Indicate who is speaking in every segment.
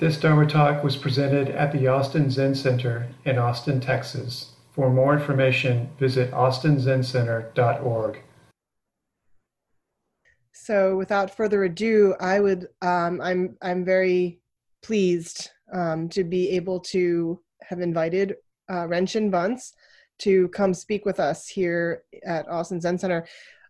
Speaker 1: This Dharma talk was presented at the Austin Zen Center in Austin, Texas. For more information, visit austinzencenter.org.
Speaker 2: So, without further ado, I would um, I'm I'm very pleased um, to be able to have invited uh, Renshin Bunce to come speak with us here at Austin Zen Center.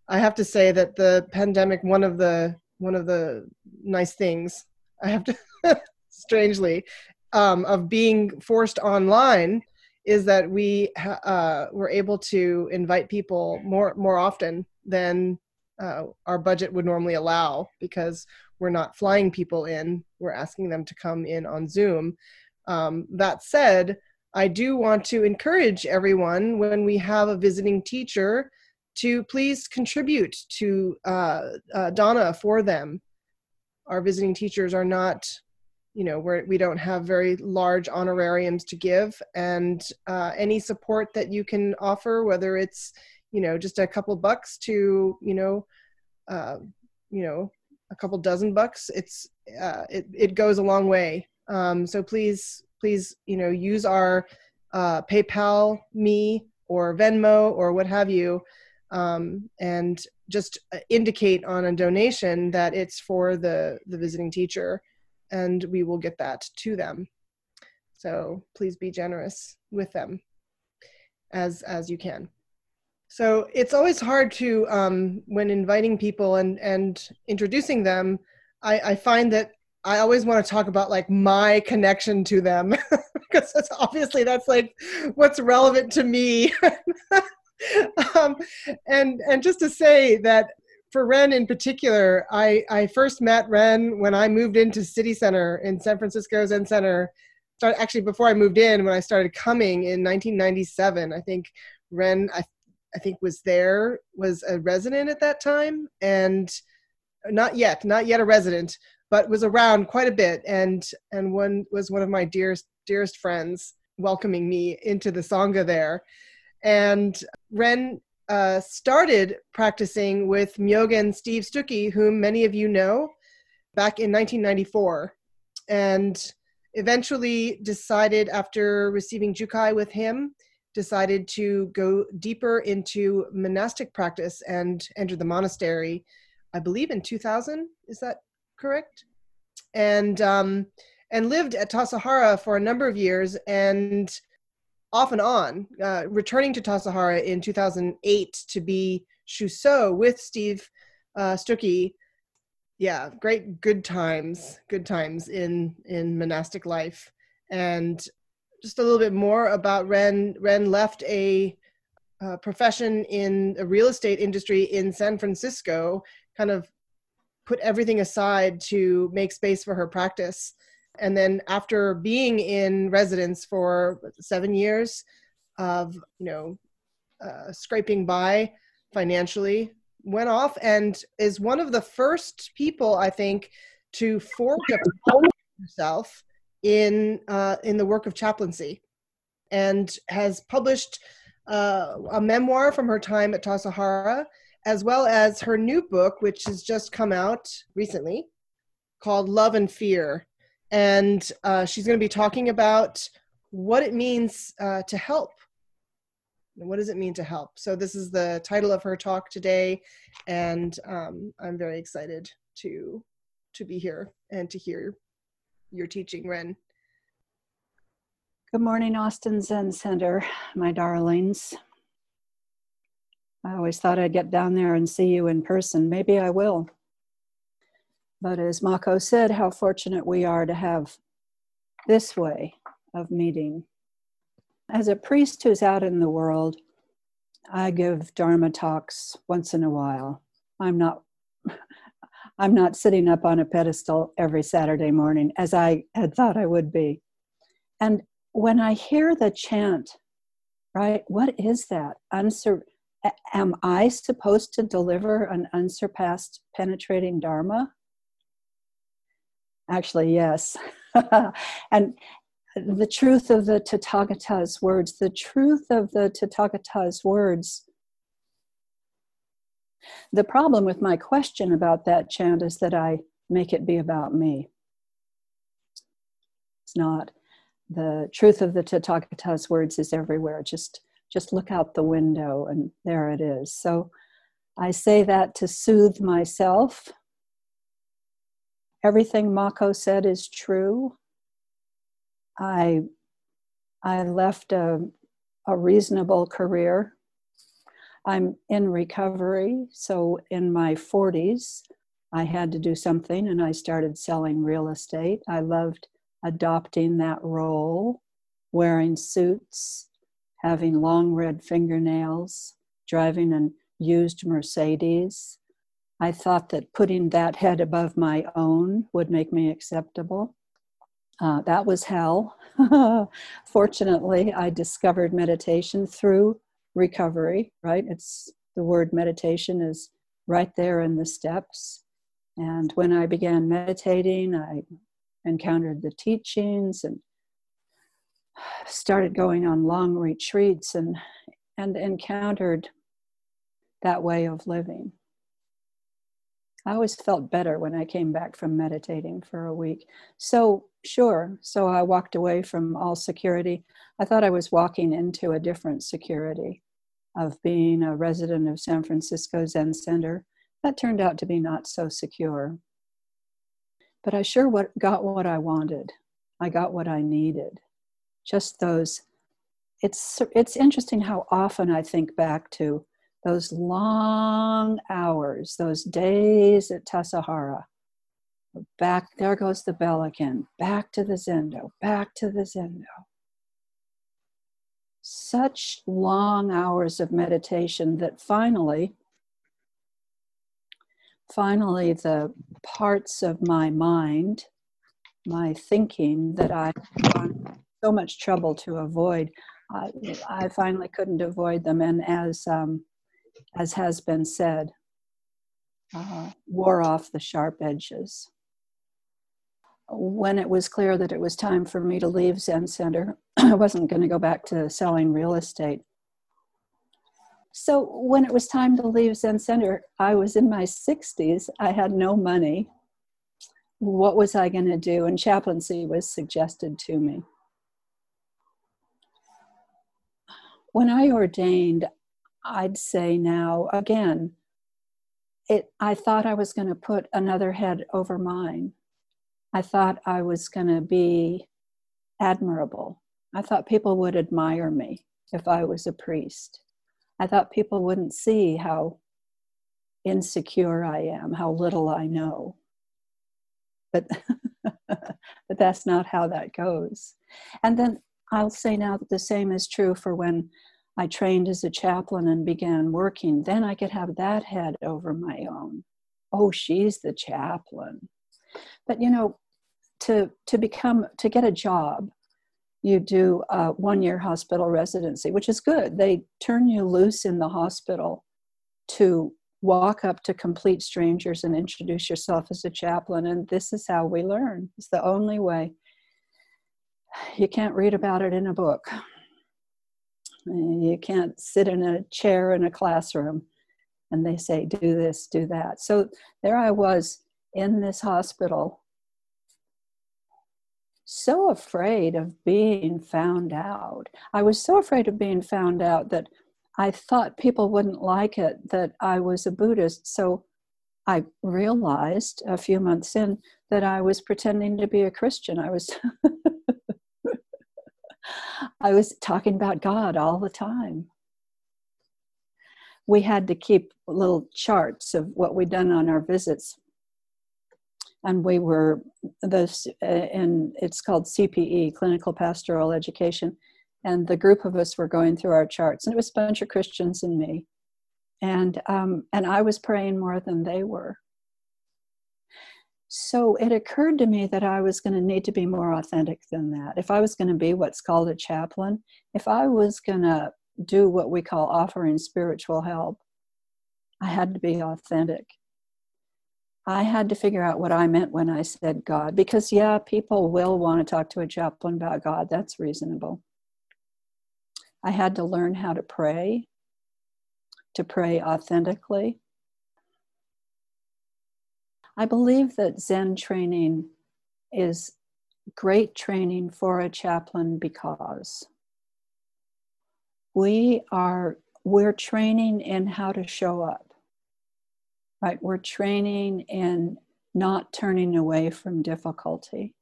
Speaker 2: I have to say that the pandemic, one of the one of the nice things I have to strangely, um, of being forced online is that we uh, were able to invite people more more often than uh, our budget would normally allow because we're not flying people in. We're asking them to come in on Zoom. Um, that said, I do want to encourage everyone when we have a visiting teacher to please contribute to uh, uh, Dana for them. Our visiting teachers are not you know we're, we don't have very large honorariums to give and uh, any support that you can offer whether it's you know just a couple bucks to you know uh, you know a couple dozen bucks it's uh, it, it goes a long way. Um, so please please you know use our uh, paypal me or venmo or what have you um, and just uh, indicate on a donation that it's for the the visiting teacher and we will get that to them. So please be generous with them as as you can. So it's always hard to um, when inviting people and and introducing them. I, I find that I always want to talk about like my connection to them because that's obviously that's like what's relevant to me. um, and and just to say that for Ren in particular, I, I first met Ren when I moved into City Center in San Francisco Zen Center. Start, actually, before I moved in, when I started coming in 1997, I think Ren, I, I think was there, was a resident at that time, and not yet, not yet a resident, but was around quite a bit, and and one was one of my dearest dearest friends welcoming me into the sangha there, and Ren uh, started practicing with Myogen Steve Stuckey, whom many of you know, back in 1994, and eventually decided after receiving Jukai with him, decided to go deeper into monastic practice and entered the monastery, I believe in 2000. Is that correct? And um, and lived at Tassajara for a number of years and off and on, uh, returning to Tassajara in 2008 to be Shuso with Steve uh, Stuckey. Yeah, great, good times, good times in in monastic life. And just a little bit more about Ren. Ren left a, a profession in the real estate industry in San Francisco, kind of put everything aside to make space for her practice and then after being in residence for seven years of you know uh, scraping by financially went off and is one of the first people i think to forge a herself in uh, in the work of chaplaincy and has published uh, a memoir from her time at Tassajara, as well as her new book, which has just come out recently, called Love and Fear and uh, she's going to be talking about what it means uh, to help. What does it mean to help? So this is the title of her talk today, and um, I'm very excited to to be here and to hear your teaching, Ren.
Speaker 3: Good morning, Austin Zen Center, my darlings. I always thought I'd get down there and see you in person. Maybe I will. But as Mako said, how fortunate we are to have this way of meeting. As a priest who's out in the world, I give Dharma talks once in a while. I'm not I'm not sitting up on a pedestal every Saturday morning as I had thought I would be. And when I hear the chant, right, what is that? Unsur- am I supposed to deliver an unsurpassed penetrating Dharma? Actually, yes. and the truth of the Tathagata's words, the truth of the Tathagata's words. The problem with my question about that chant is that I make it be about me. It's not. The truth of the Tathagata's words is everywhere. Just just look out the window and there it is. So I say that to soothe myself. Everything Mako said is true. I I left a, a reasonable career. I'm in recovery, so in my 40s, I had to do something and I started selling real estate. I loved adopting that role, wearing suits, having long red fingernails, driving an used Mercedes. I thought that putting that head above my own would make me acceptable. Uh, that was hell. Fortunately, I discovered meditation through recovery, right? It's the word meditation is right there in the steps. And when I began meditating, I encountered the teachings and started going on long retreats and and encountered that way of living. I always felt better when I came back from meditating for a week. So, sure, so I walked away from all security. I thought I was walking into a different security of being a resident of San Francisco Zen Center. That turned out to be not so secure. But I sure what, got what I wanted. I got what I needed. Just those. It's it's interesting how often I think back to those long hours, those days at Tassajara. Back there goes the bell again. Back to the Zendo. Back to the Zendo. Such long hours of meditation that finally finally, the parts of my mind, my thinking that I so much trouble to avoid, I, I finally couldn't avoid them. And as, um, as has been said, uh, wore off the sharp edges. When it was clear that it was time for me to leave Zen Center, I wasn't going to go back to selling real estate. So when it was time to leave Zen Center, I was in my 60s. I had no money. What was I going to do? And chaplaincy was suggested to me. When I ordained, I'd say now, again, it, I thought I was going to put another head over mine. I thought I was going to be admirable. I thought people would admire me if I was a priest. I thought people wouldn't see how insecure I am, how little I know. But, but that's not how that goes. And then I'll say now that the same is true for when I trained as a chaplain and began working. Then I could have that head over my own. Oh, she's the chaplain. But you know, to to become to get a job you do a one year hospital residency, which is good. They turn you loose in the hospital to walk up to complete strangers and introduce yourself as a chaplain. And this is how we learn. It's the only way. You can't read about it in a book. You can't sit in a chair in a classroom and they say, do this, do that. So there I was in this hospital so afraid of being found out. I was so afraid of being found out that I thought people wouldn't like it that I was a Buddhist. So I realized a few months in that I was pretending to be a Christian. I was I was talking about God all the time. We had to keep little charts of what we'd done on our visits. And we were this and it's called cpe clinical pastoral education. And the group of us were going through our charts. And it was a bunch of christians and me. And um, and i was praying more than they were so it occurred to me that i was going to need to be more authentic than that if i was going to be what's called a chaplain if i was going to do what we call offering spiritual help i had to be authentic I had to figure out what I meant when I said God, because yeah, people will want to talk to a chaplain about God. That's reasonable. I had to learn how to pray, to pray authentically. I believe that Zen training is great training for a chaplain because we are we're training in how to show up right? We're training in not turning away from difficulty.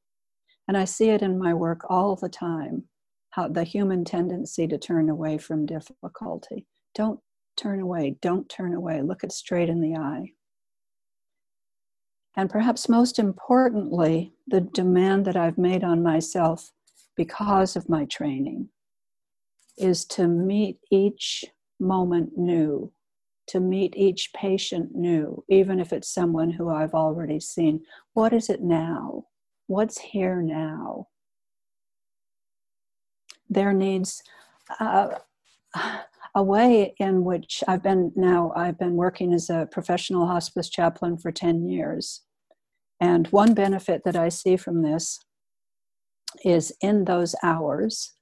Speaker 3: And i see it in my work all the time how the human tendency to turn away from difficulty. Don't turn away don't turn away look it straight in the eye and perhaps most importantly, the demand that I've made on myself because of my training is to meet each moment new, to meet each patient new, even if it's someone who I've already seen. What is it now? What's here now? There needs uh, a way in which I've been now, I've been working as a professional hospice chaplain for 10 years. And one benefit that I see from this is in those hours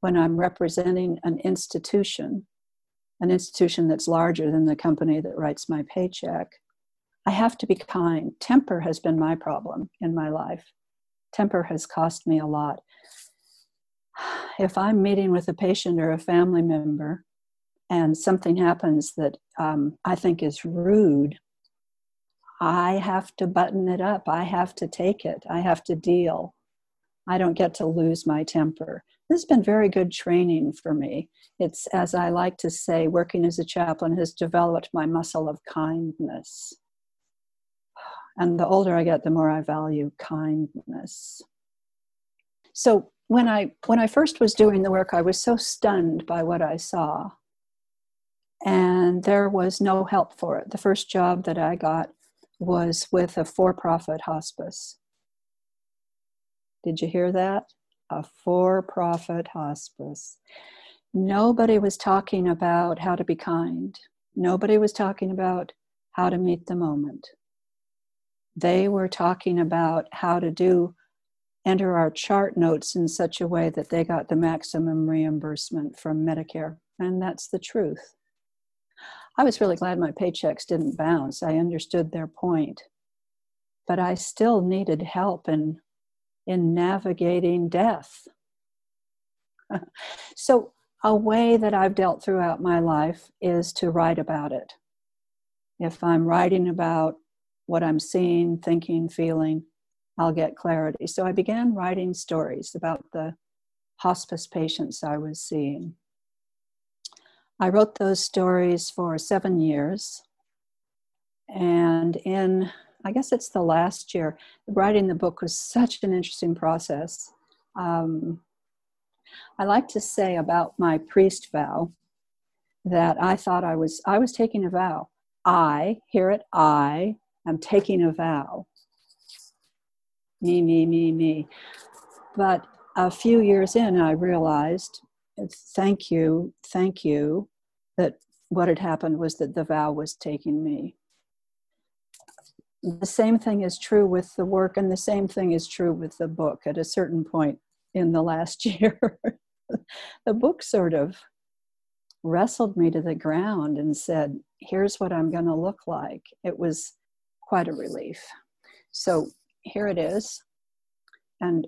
Speaker 3: when I'm representing an institution, an institution that's larger than the company that writes my paycheck, I have to be kind. Temper has been my problem in my life. Temper has cost me a lot. If I'm meeting with a patient or a family member and something happens that um, I think is rude, I have to button it up. I have to take it. I have to deal. I don't get to lose my temper. This has been very good training for me. It's, as I like to say, working as a chaplain has developed my muscle of kindness. And the older I get, the more I value kindness. So when I when I first was doing the work, I was so stunned by what I saw. And there was no help for it. The first job that I got was with a for profit hospice. Did you hear that? A for profit hospice. Nobody was talking about how to be kind. Nobody was talking about how to meet the moment. They were talking about how to do enter our chart notes in such a way that they got the maximum reimbursement from Medicare. And that's the truth. I was really glad my paychecks didn't bounce. I understood their point. But I still needed help in, in navigating death. so, a way that I've dealt throughout my life is to write about it. If I'm writing about what I'm seeing, thinking, feeling, I'll get clarity. So I began writing stories about the hospice patients I was seeing. I wrote those stories for seven years. And in, I guess it's the last year, writing the book was such an interesting process. Um, I like to say about my priest vow that I thought I was I was taking a vow. I, hear it, I am taking a vow. Me, me, me, me. But a few years in, I realized thank you, thank you, that what had happened was that the vow was taking me. The same thing is true with the work, and the same thing is true with the book. At a certain point in the last year, the book sort of wrestled me to the ground and said, Here's what I'm going to look like. It was quite a relief. So here it is. And,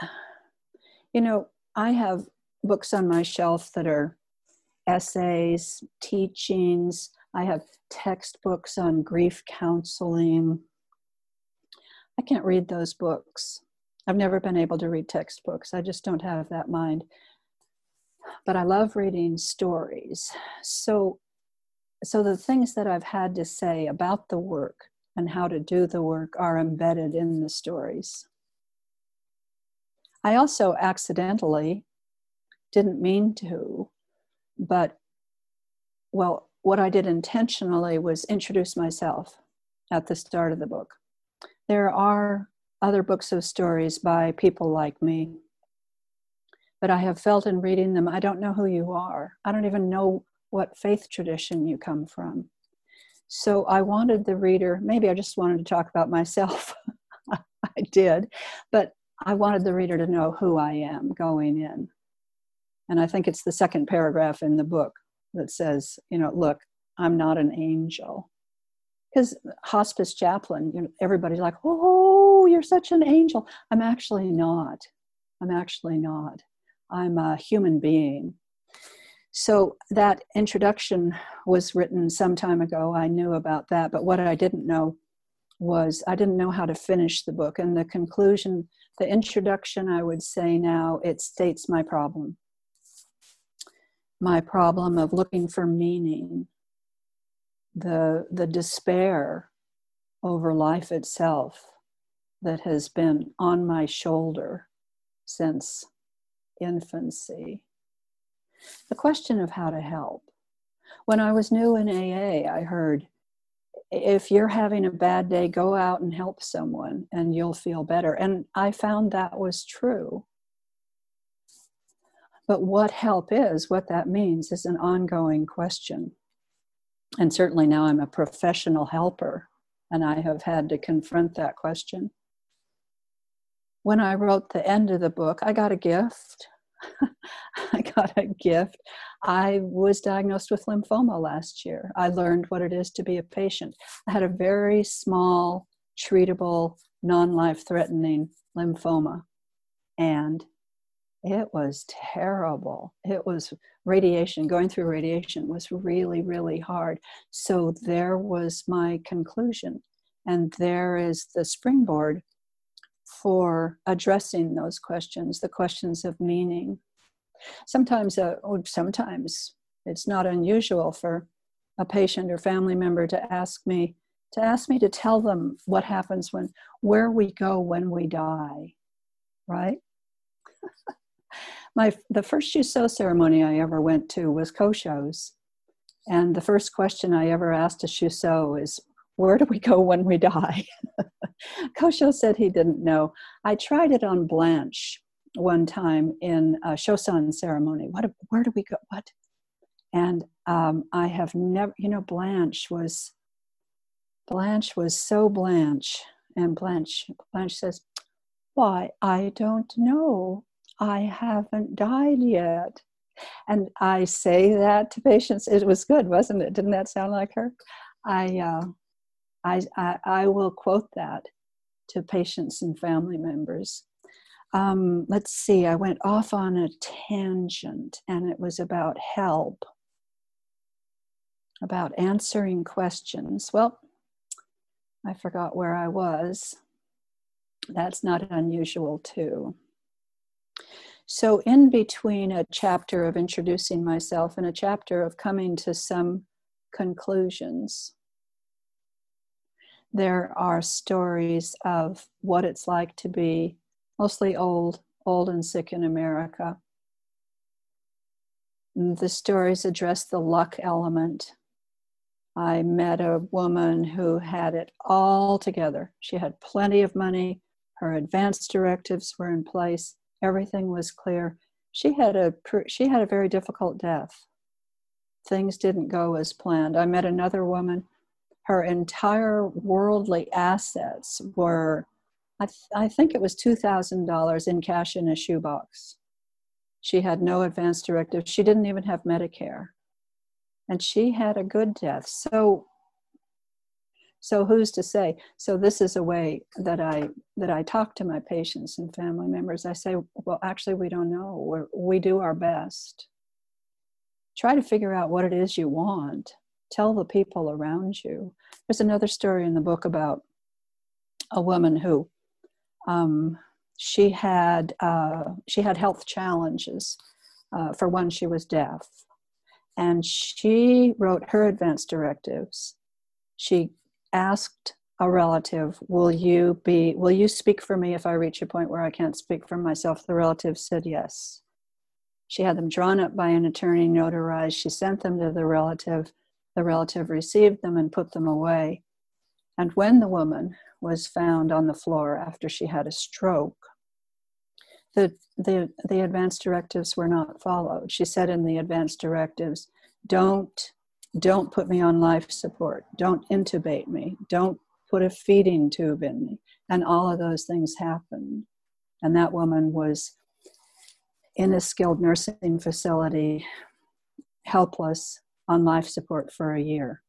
Speaker 3: you know, I have books on my shelf that are essays, teachings. I have textbooks on grief counseling. I can't read those books. I've never been able to read textbooks. I just don't have that mind. But I love reading stories. So so the things that I've had to say about the work and how to do the work are embedded in the stories. I also accidentally didn't mean to but, well, what I did intentionally was introduce myself at the start of the book. There are other books of stories by people like me, but I have felt in reading them, I don't know who you are. I don't even know what faith tradition you come from. So I wanted the reader, maybe I just wanted to talk about myself. I did, but I wanted the reader to know who I am going in. And I think it's the second paragraph in the book that says, you know, look, I'm not an angel. because hospice chaplain, you know, everybody's like, "Oh, you're such an angel." I'm actually not. I'm actually not. I'm a human being. So that introduction was written some time ago. I knew about that, but what I didn't know was I didn't know how to finish the book. And the conclusion, the introduction, I would say now, it states my problem. My problem of looking for meaning, the, the despair over life itself that has been on my shoulder since infancy. The question of how to help. When I was new in AA, I heard if you're having a bad day, go out and help someone and you'll feel better. And I found that was true. But what help is, what that means, is an ongoing question. And certainly now I'm a professional helper and I have had to confront that question. When I wrote the end of the book, I got a gift. I got a gift. I was diagnosed with lymphoma last year. I learned what it is to be a patient. I had a very small, treatable, non life threatening lymphoma. And it was terrible. It was radiation, going through radiation was really, really hard. So there was my conclusion. And there is the springboard for addressing those questions, the questions of meaning. Sometimes, uh, sometimes it's not unusual for a patient or family member to ask me to ask me to tell them what happens when where we go when we die right my the first Shuso ceremony I ever went to was Kosho's, and the first question I ever asked a Shuso is, "Where do we go when we die?" Kosho said he didn't know. I tried it on Blanche one time in a Shosan ceremony. What? Where do we go? What? And um, I have never, you know, Blanche was Blanche was so Blanche, and Blanche Blanche says, "Why? I don't know. I haven't died yet." And I say that to patients. It was good, wasn't it? Didn't that sound like her? I uh, I, I, I will quote that to patients and family members. Um, let's see, I went off on a tangent and it was about help, about answering questions. Well, I forgot where I was. That's not unusual, too. So, in between a chapter of introducing myself and a chapter of coming to some conclusions, there are stories of what it's like to be mostly old, old and sick in America. Mm, the stories address the luck element. I met a woman who had it all together. She had plenty of money, her advance directives were in place, everything was clear. She had a she had a very difficult death. Things didn't go as planned. I met another woman her entire worldly assets were, I, th- I think it was $2,000 in cash in a shoebox. She had no advance directive. She didn't even have Medicare. And she had a good death. So so who's to say so this is a way that i that i talk to my patients and family members i say well actually we don't know We're, we do our best try to figure out what it is you want tell the people around you. There's another story in the book about a woman who um, she had uh, she had health challenges. Uh, for one, she was deaf, and she wrote her advance directives. She asked a relative, "Will you be? Will you speak for me if I reach a point where I can't speak for myself?" The relative said yes. She had them drawn up by an attorney, notarized. She sent them to the relative. The relative received them and put them away. And when the woman was found on the floor after she had a stroke, the, the, the advance directives were not followed. She said in the advance directives, don't, don't put me on life support, don't intubate me, don't put a feeding tube in me. And all of those things happened. And that woman was in a skilled nursing facility, helpless, on life support for a year.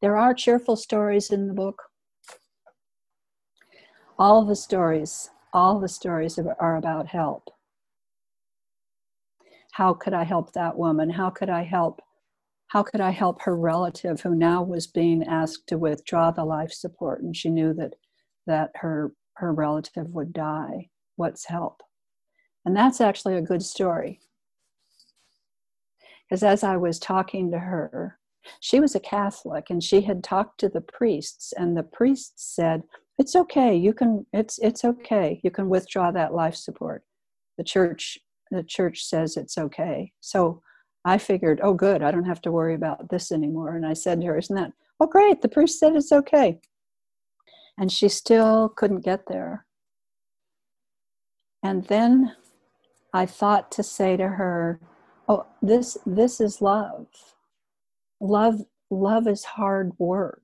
Speaker 3: There are cheerful stories in the book. All the stories, all the stories are about help. How could I help that woman? How could I help? How could I help her relative who now was being asked to withdraw the life support and she knew that that her her relative would die? What's help? And that's actually a good story. Because as I was talking to her, she was a Catholic and she had talked to the priests, and the priests said, It's okay, you can it's it's okay, you can withdraw that life support. The church the church says it's okay. So I figured, oh good, I don't have to worry about this anymore. And I said to her, Isn't that oh great, the priest said it's okay. And she still couldn't get there. And then I thought to say to her, oh this this is love love love is hard work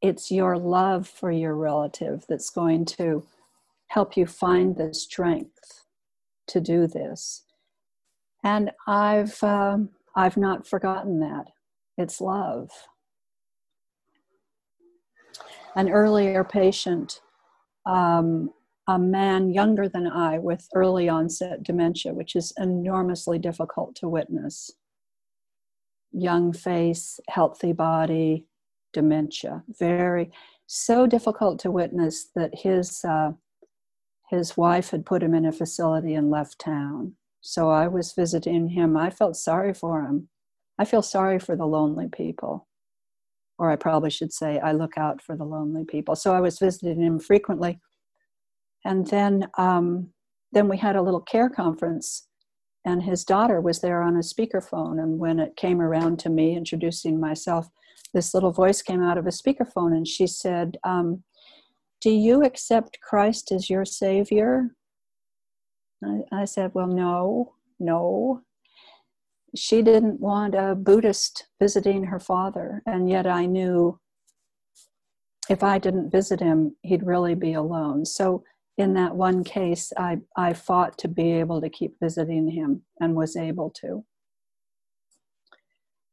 Speaker 3: it's your love for your relative that's going to help you find the strength to do this and i've um, i've not forgotten that it's love an earlier patient um, a man younger than I with early onset dementia, which is enormously difficult to witness. Young face, healthy body, dementia. Very, so difficult to witness that his, uh, his wife had put him in a facility and left town. So I was visiting him. I felt sorry for him. I feel sorry for the lonely people. Or I probably should say, I look out for the lonely people. So I was visiting him frequently and then um, then we had a little care conference and his daughter was there on a speakerphone and when it came around to me introducing myself this little voice came out of a speakerphone and she said um, do you accept christ as your savior I, I said well no no she didn't want a buddhist visiting her father and yet i knew if i didn't visit him he'd really be alone so in that one case, I, I fought to be able to keep visiting him and was able to.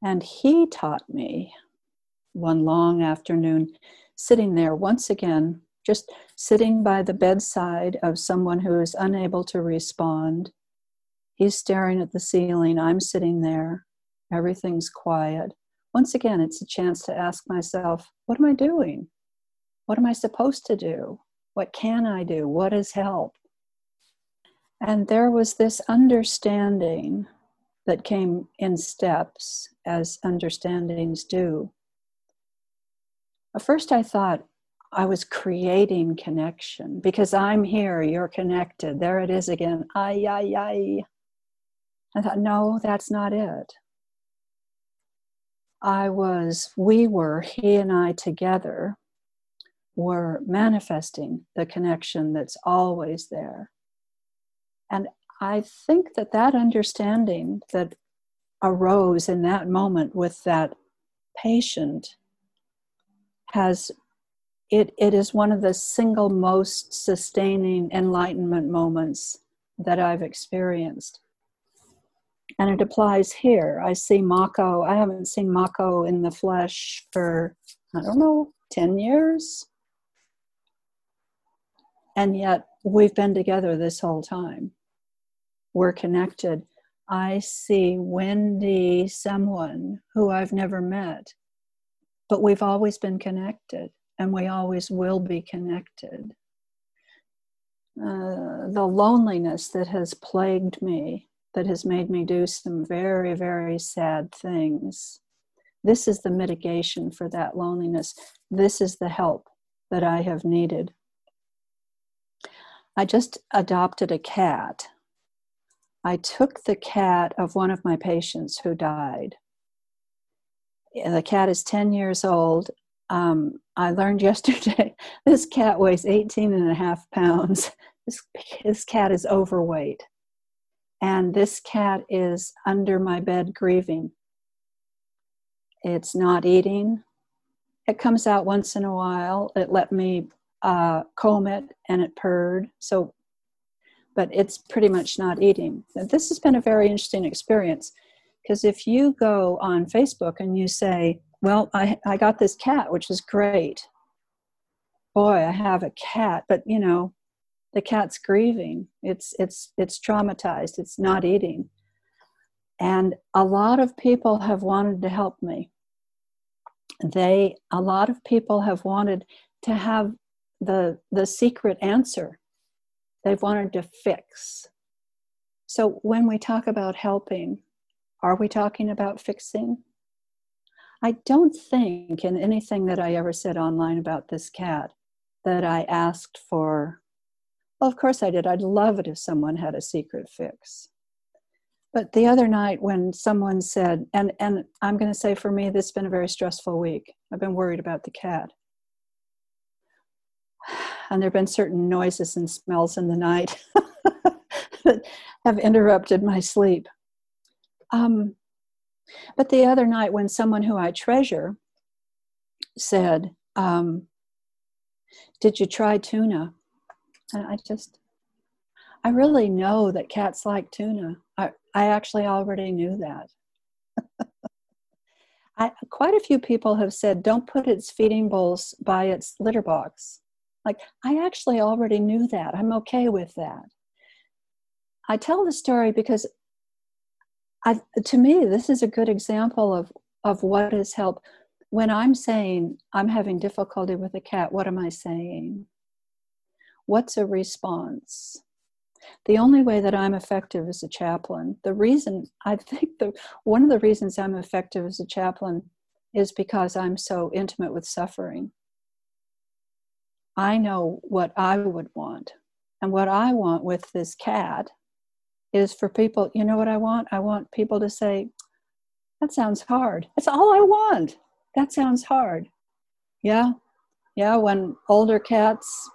Speaker 3: And he taught me one long afternoon, sitting there once again, just sitting by the bedside of someone who is unable to respond. He's staring at the ceiling, I'm sitting there, everything's quiet. Once again, it's a chance to ask myself, what am I doing? What am I supposed to do? What can I do? What is help? And there was this understanding that came in steps, as understandings do. At first, I thought I was creating connection because I'm here, you're connected. There it is again. Ay, ay, ay. I thought, no, that's not it. I was, we were, he and I together, were manifesting the connection that's always there. And I think that that understanding that arose in that moment with that patient has it, it is one of the single most sustaining enlightenment moments that I've experienced. And it applies here. I see Mako, I haven't seen Mako in the flesh for, I don't know, 10 years and yet we've been together this whole time. We're connected. I see Wendy, someone who I've never met, but we've always been connected and we always will be connected. Uh, the loneliness that has plagued me, that has made me do some very, very sad things. This is the mitigation for that loneliness. This is the help that I have needed. I just adopted a cat. I took the cat of one of my patients who died. The cat is 10 years old. Um, I learned yesterday this cat weighs 18 and a half pounds. This, this cat is overweight. And this cat is under my bed grieving. It's not eating. It comes out once in a while. It let me uh, comb it and it purred. So, but it's pretty much not eating. This has been a very interesting experience Because if you go on Facebook and you say, Well, I, I got this cat, which is great. Boy, I have a cat, but you know, the cat's grieving. It's it's it's traumatized. It's not eating. And a lot of people have wanted to help me. They a lot of people have wanted to have the the secret answer. They've wanted to fix. So when we talk about helping, are we talking about fixing? I don't think in anything that I ever said online about this cat that I asked for. Well, of course I did. I'd love it if someone had a secret fix. But the other night when someone said, and, and I'm going to say for me, this has been a very stressful week. I've been worried about the cat. And there have been certain noises and smells in the night that have interrupted my sleep. Um, but the other night, when someone who I treasure said, um, Did you try tuna? And I just, I really know that cats like tuna. I, I actually already knew that. I, quite a few people have said, don't put its feeding bowls by its litter box. Like, I actually already knew that. I'm okay with that. I tell the story because I, to me, this is a good example of, of what has helped. When I'm saying I'm having difficulty with a cat, what am I saying? What's a response? The only way that I'm effective as a chaplain, the reason I think the one of the reasons I'm effective as a chaplain is because I'm so intimate with suffering. I know what I would want. And what I want with this cat is for people, you know what I want? I want people to say, that sounds hard. That's all I want. That sounds hard. Yeah. Yeah. When older cats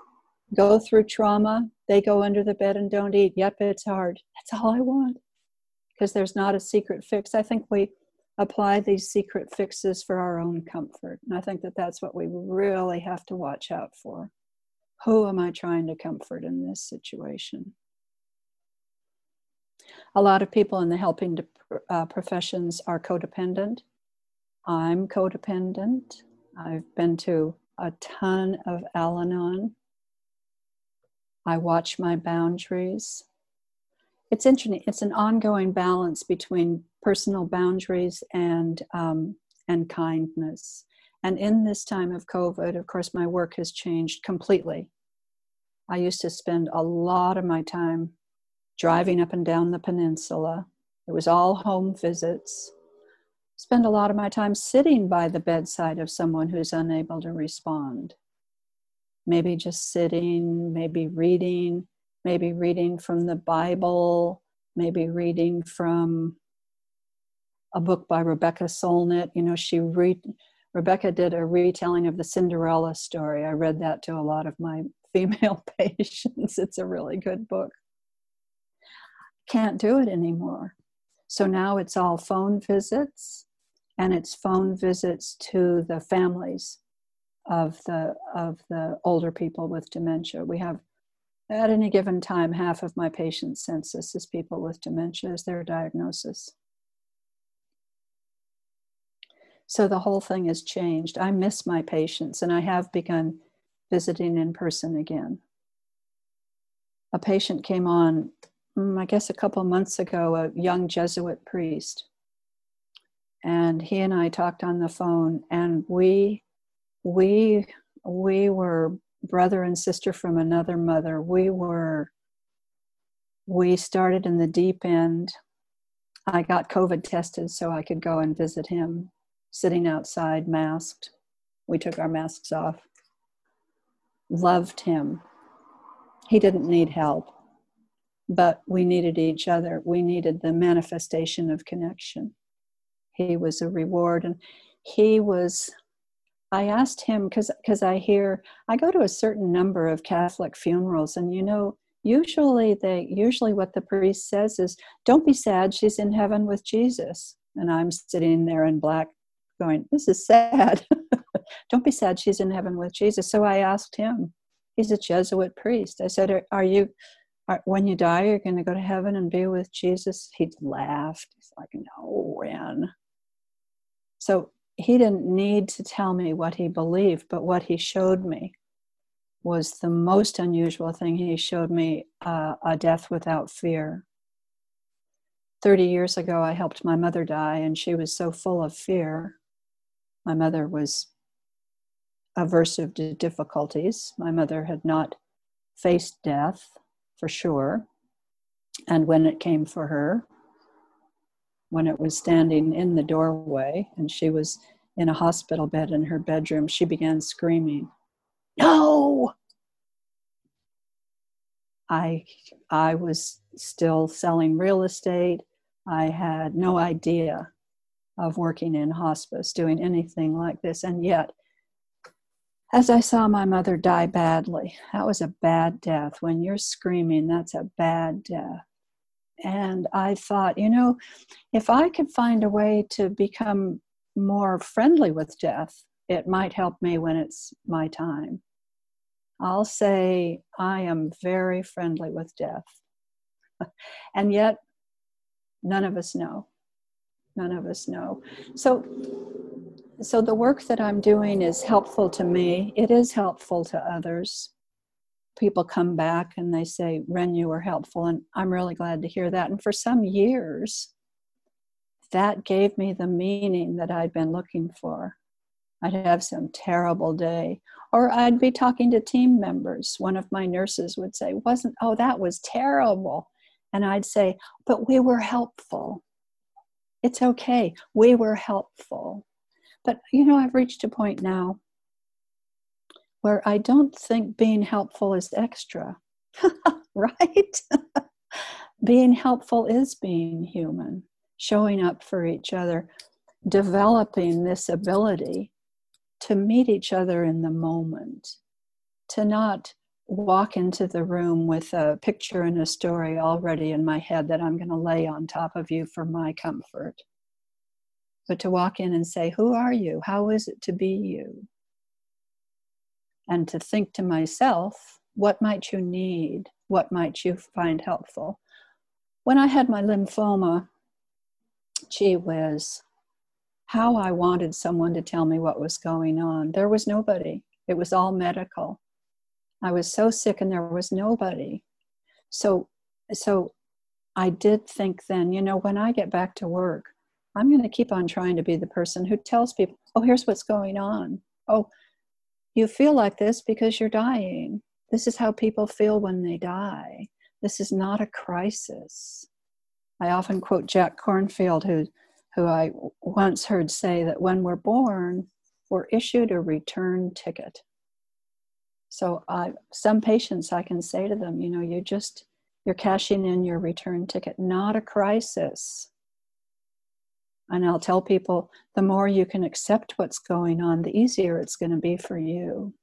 Speaker 3: go through trauma, they go under the bed and don't eat. Yep, it's hard. That's all I want. Because there's not a secret fix. I think we apply these secret fixes for our own comfort. And I think that that's what we really have to watch out for. Who am I trying to comfort in this situation? A lot of people in the helping uh, professions are codependent. I'm codependent. I've been to a ton of Al Anon. I watch my boundaries. It's interesting. It's an ongoing balance between personal boundaries and um, and kindness. And in this time of COVID, of course, my work has changed completely. I used to spend a lot of my time driving up and down the peninsula. It was all home visits. Spend a lot of my time sitting by the bedside of someone who's unable to respond. Maybe just sitting, maybe reading, maybe reading from the Bible, maybe reading from a book by Rebecca Solnit. You know, she read Rebecca did a retelling of the Cinderella story. I read that to a lot of my female patients. It's a really good book can't do it anymore. So now it's all phone visits and it's phone visits to the families of the of the older people with dementia. We have at any given time half of my patient census is people with dementia as their diagnosis. So the whole thing has changed. I miss my patients and I have begun visiting in person again. A patient came on Mm, I guess a couple months ago, a young Jesuit priest. And he and I talked on the phone, and we, we, we were brother and sister from another mother. We were, we started in the deep end. I got COVID tested so I could go and visit him, sitting outside, masked. We took our masks off. Loved him. He didn't need help but we needed each other. We needed the manifestation of connection. He was a reward, and he was. I asked him because I hear I go to a certain number of Catholic funerals, and you know, usually they usually what the priest says is, "Don't be sad, she's in heaven with Jesus." And I'm sitting there in black, going, "This is sad." Don't be sad, she's in heaven with Jesus. So I asked him. He's a Jesuit priest. I said, "Are, are you?" When you die, you're going to go to heaven and be with Jesus. He laughed. He's like, no, Ren. So he didn't need to tell me what he believed, but what he showed me was the most unusual thing. He showed me uh, a death without fear. 30 years ago, I helped my mother die, and she was so full of fear. My mother was aversive to difficulties. My mother had not faced death for sure. And when it came for her, when it was standing in the doorway and she was in a hospital bed in her bedroom, she began screaming, No! I, I was still selling real estate. I had no idea of working in hospice, doing anything like this. And yet, as I saw my mother die badly, that was a bad death. When you're screaming, that's a bad death. And I thought, you know, if I could find a way to become more friendly with death, it might help me when it's my time. I'll say I am very friendly with death. and yet, none of us know. None of us know. So, so the work that I'm doing is helpful to me. It is helpful to others. People come back and they say, Ren, you were helpful. And I'm really glad to hear that. And for some years, that gave me the meaning that I'd been looking for. I'd have some terrible day. Or I'd be talking to team members. One of my nurses would say, Wasn't, oh, that was terrible. And I'd say, But we were helpful. It's okay. We were helpful. But, you know, I've reached a point now where I don't think being helpful is extra, right? being helpful is being human, showing up for each other, developing this ability to meet each other in the moment, to not walk into the room with a picture and a story already in my head that I'm going to lay on top of you for my comfort, but to walk in and say, Who are you? How is it to be you? And to think to myself, What might you need? What might you find helpful? When I had my lymphoma, gee whiz, how I wanted someone to tell me what was going on. There was nobody, it was all medical. I was so sick and there was nobody. So, so I did think then, you know, when I get back to work, I'm going to keep on trying to be the person who tells people, oh, here's what's going on. Oh, you feel like this because you're dying. This is how people feel when they die. This is not a crisis. I often quote Jack Kornfield, who who I once heard say that when we're born, we're issued a return ticket. So I, some patients, I can say to them, you know, you just, you're cashing in your return ticket, not a crisis. And I'll tell people the more you can accept what's going on, the easier it's going to be for you.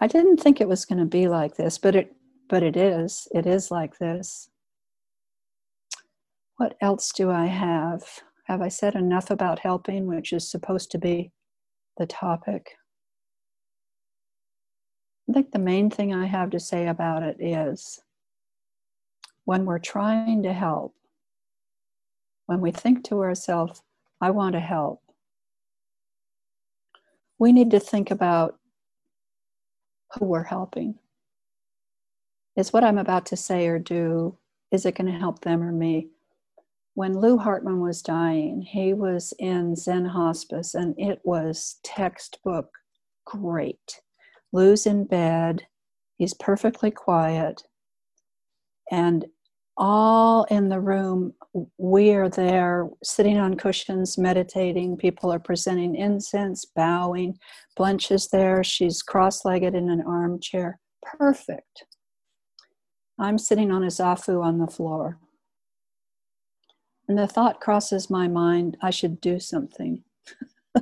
Speaker 3: I didn't think it was going to be like this, but it but it is. It is like this. What else do I have? Have I said enough about helping, which is supposed to be the topic? I think the main thing I have to say about it is when we're trying to help, when we think to ourselves, I want to help, we need to think about who we're helping. Is what I'm about to say or do, is it going to help them or me? when Lou Hartman was dying, he was in Zen hospice and it was textbook great. Lou's in bed, he's perfectly quiet, and all in the room, we are there sitting on cushions, meditating. People are presenting incense, bowing. Blanche is there, she's cross legged in an armchair. Perfect. I'm sitting on a zafu on the floor and the thought crosses my mind i should do something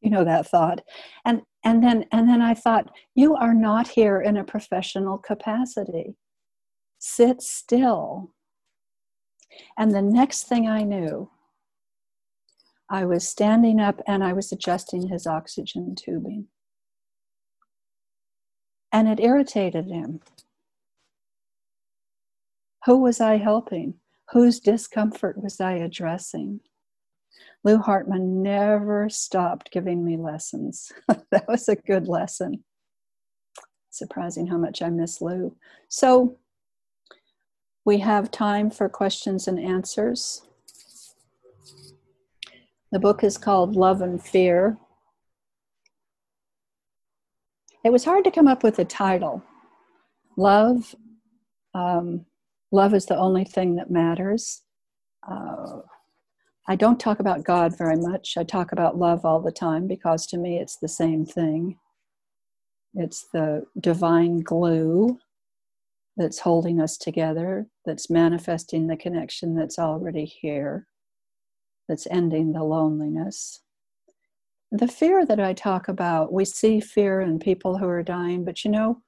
Speaker 3: you know that thought and and then and then i thought you are not here in a professional capacity sit still and the next thing i knew i was standing up and i was adjusting his oxygen tubing and it irritated him. Who was I helping? Whose discomfort was I addressing? Lou Hartman never stopped giving me lessons. that was a good lesson. Surprising how much I miss Lou. So we have time for questions and answers. The book is called Love and Fear. It was hard to come up with a title. Love, um, love is the only thing that matters. Uh, I don't talk about God very much. I talk about love all the time because to me it's the same thing. It's the divine glue that's holding us together, that's manifesting the connection that's already here, that's ending the loneliness. The fear that I talk about, we see fear in people who are dying, but you know,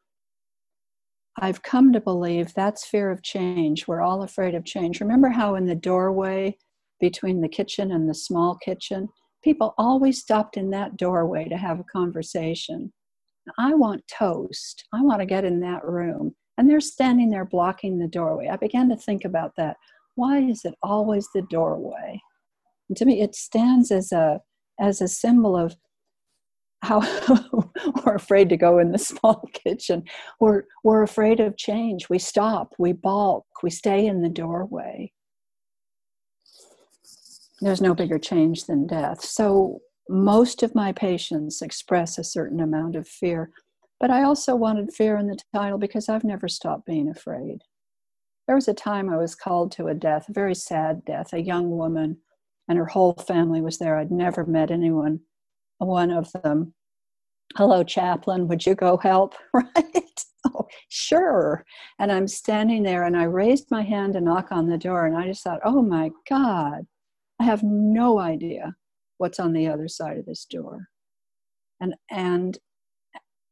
Speaker 3: I've come to believe that's fear of change. We're all afraid of change. Remember how in the doorway, between the kitchen and the small kitchen. People always stopped in that doorway to have a conversation. I want toast. I want to get in that room. And they're standing there blocking the doorway. I began to think about that. Why is it always the doorway? And to me, it stands as a as a symbol of how we're afraid to go in the small kitchen. We're we're afraid of change. We stop, we balk, we stay in the doorway there's no bigger change than death. So most of my patients express a certain amount of fear. But I also wanted fear in the title because I've never stopped being afraid. There was a time I was called to a death, a very sad death, a young woman, and her whole family was there. I'd never met anyone, one of them. Hello, chaplain, would you go help? Right? Oh, sure. And I'm standing there and I raised my hand to knock on the door and I just thought, oh my God, I have no idea what's on the other side of this door. And and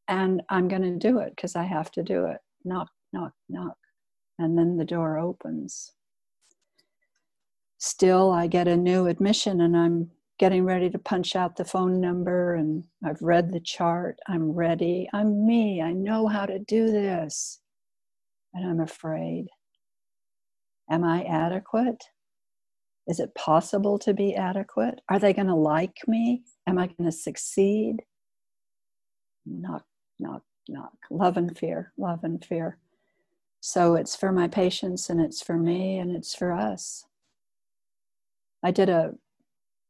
Speaker 3: and I'm going to do it because I have to do it. Knock, knock, knock. And then the door opens. Still, I get a new admission and I'm getting ready to punch out the phone number and I've read the chart. I'm ready. I'm me. I know how to do this. And I'm afraid. Am I adequate? Is it possible to be adequate? Are they going to like me? Am I going to succeed? Knock, knock, knock. Love and fear, love and fear. So it's for my patients and it's for me and it's for us. I did a,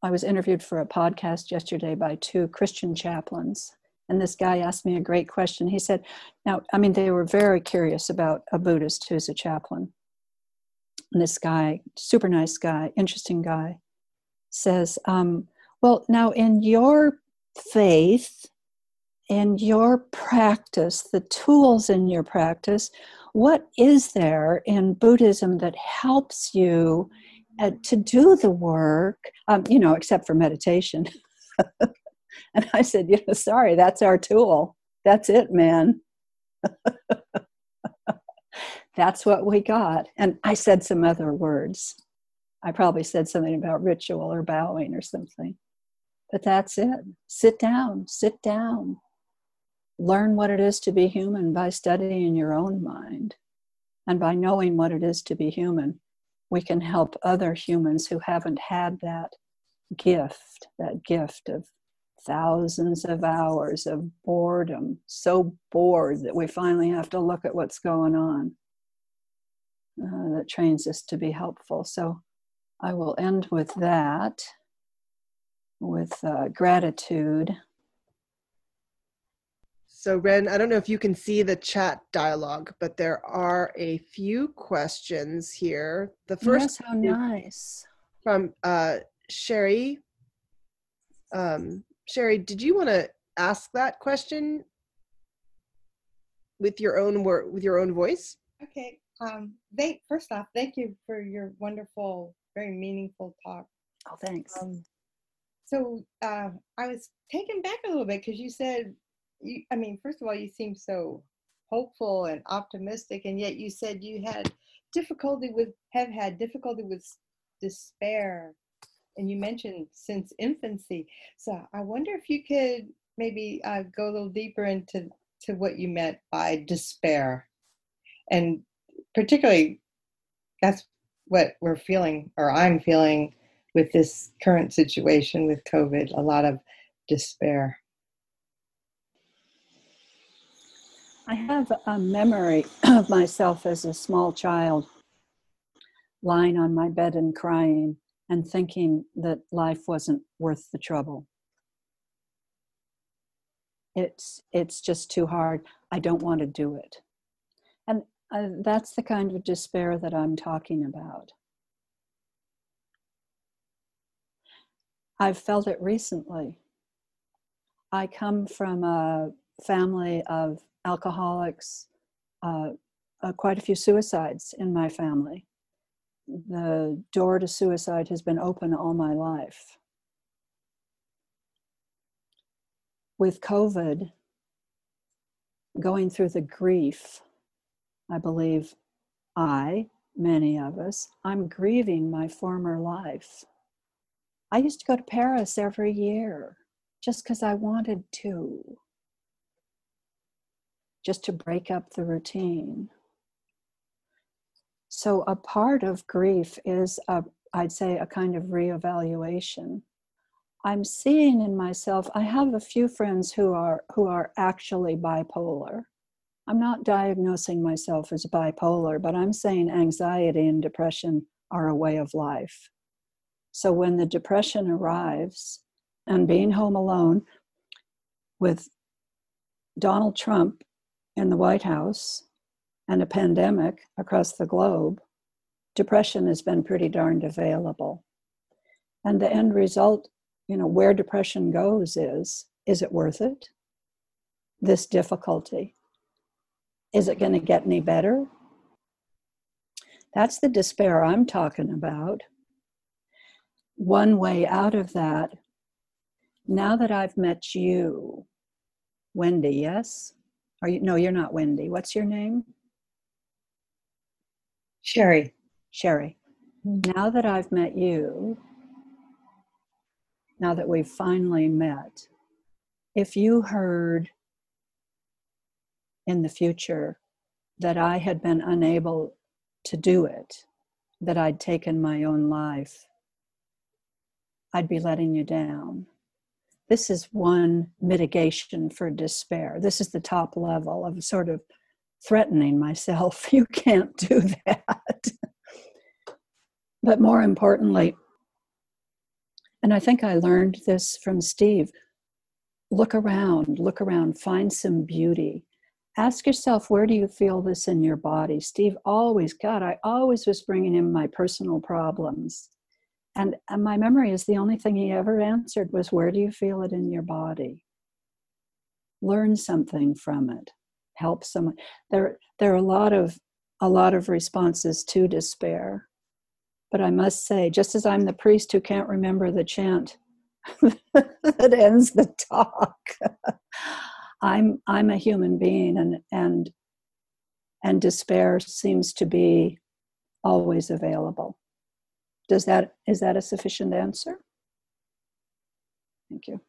Speaker 3: I was interviewed for a podcast yesterday by two Christian chaplains. And this guy asked me a great question. He said, Now, I mean, they were very curious about a Buddhist who's a chaplain. And this guy, super nice guy, interesting guy, says, um, Well, now in your faith, in your practice, the tools in your practice, what is there in Buddhism that helps you uh, to do the work, um, you know, except for meditation? and I said, you know, sorry, that's our tool. That's it, man. that's what we got. And I said some other words. I probably said something about ritual or bowing or something. But that's it. Sit down, sit down. Learn what it is to be human by studying your own mind. And by knowing what it is to be human, we can help other humans who haven't had that gift, that gift of thousands of hours of boredom, so bored that we finally have to look at what's going on uh, that trains us to be helpful. So I will end with that, with uh, gratitude.
Speaker 2: So, Ren, I don't know if you can see the chat dialogue, but there are a few questions here. The first,
Speaker 3: yes, how nice.
Speaker 2: From uh, Sherry. Um, Sherry, did you want to ask that question with your own word, with your own voice?
Speaker 4: Okay. Um, thank first off, thank you for your wonderful, very meaningful talk.
Speaker 3: Oh, thanks. Um,
Speaker 4: so uh, I was taken back a little bit because you said, you, I mean, first of all, you seem so hopeful and optimistic, and yet you said you had difficulty with, have had difficulty with despair, and you mentioned since infancy. So I wonder if you could maybe uh, go a little deeper into to what you meant by despair. And particularly, that's what we're feeling, or I'm feeling with this current situation with COVID a lot of despair.
Speaker 3: I have a memory of myself as a small child lying on my bed and crying and thinking that life wasn't worth the trouble. It's it's just too hard. I don't want to do it. And uh, that's the kind of despair that I'm talking about. I've felt it recently. I come from a family of alcoholics, uh, uh, quite a few suicides in my family. The door to suicide has been open all my life. With COVID, going through the grief, I believe I, many of us, I'm grieving my former life. I used to go to Paris every year just because I wanted to just to break up the routine. So, a part of grief is, a, I'd say, a kind of reevaluation. I'm seeing in myself, I have a few friends who are, who are actually bipolar. I'm not diagnosing myself as bipolar, but I'm saying anxiety and depression are a way of life. So when the depression arrives and being home alone with Donald Trump in the White House and a pandemic across the globe, depression has been pretty darned available. And the end result, you know, where depression goes is is it worth it? This difficulty. Is it going to get any better? That's the despair I'm talking about. One way out of that, now that I've met you, Wendy, yes? Are you no, you're not Wendy. What's your name?
Speaker 4: Sherry.
Speaker 3: Sherry. Mm-hmm. Now that I've met you, now that we've finally met, if you heard in the future that I had been unable to do it, that I'd taken my own life, I'd be letting you down this is one mitigation for despair. This is the top level of sort of threatening myself. You can't do that. but more importantly, and I think I learned this from Steve look around, look around, find some beauty. Ask yourself, where do you feel this in your body? Steve always, God, I always was bringing in my personal problems. And, my memory is the only thing he ever answered was, Where do you feel it in your body? Learn something from it. Help someone. There, there are a lot of a lot of responses to despair. But I must say, just as I'm the priest who can't remember the chant that ends the talk, I'm I'm a human being and and and despair seems to be always available. Does that, is that a sufficient answer? Thank you.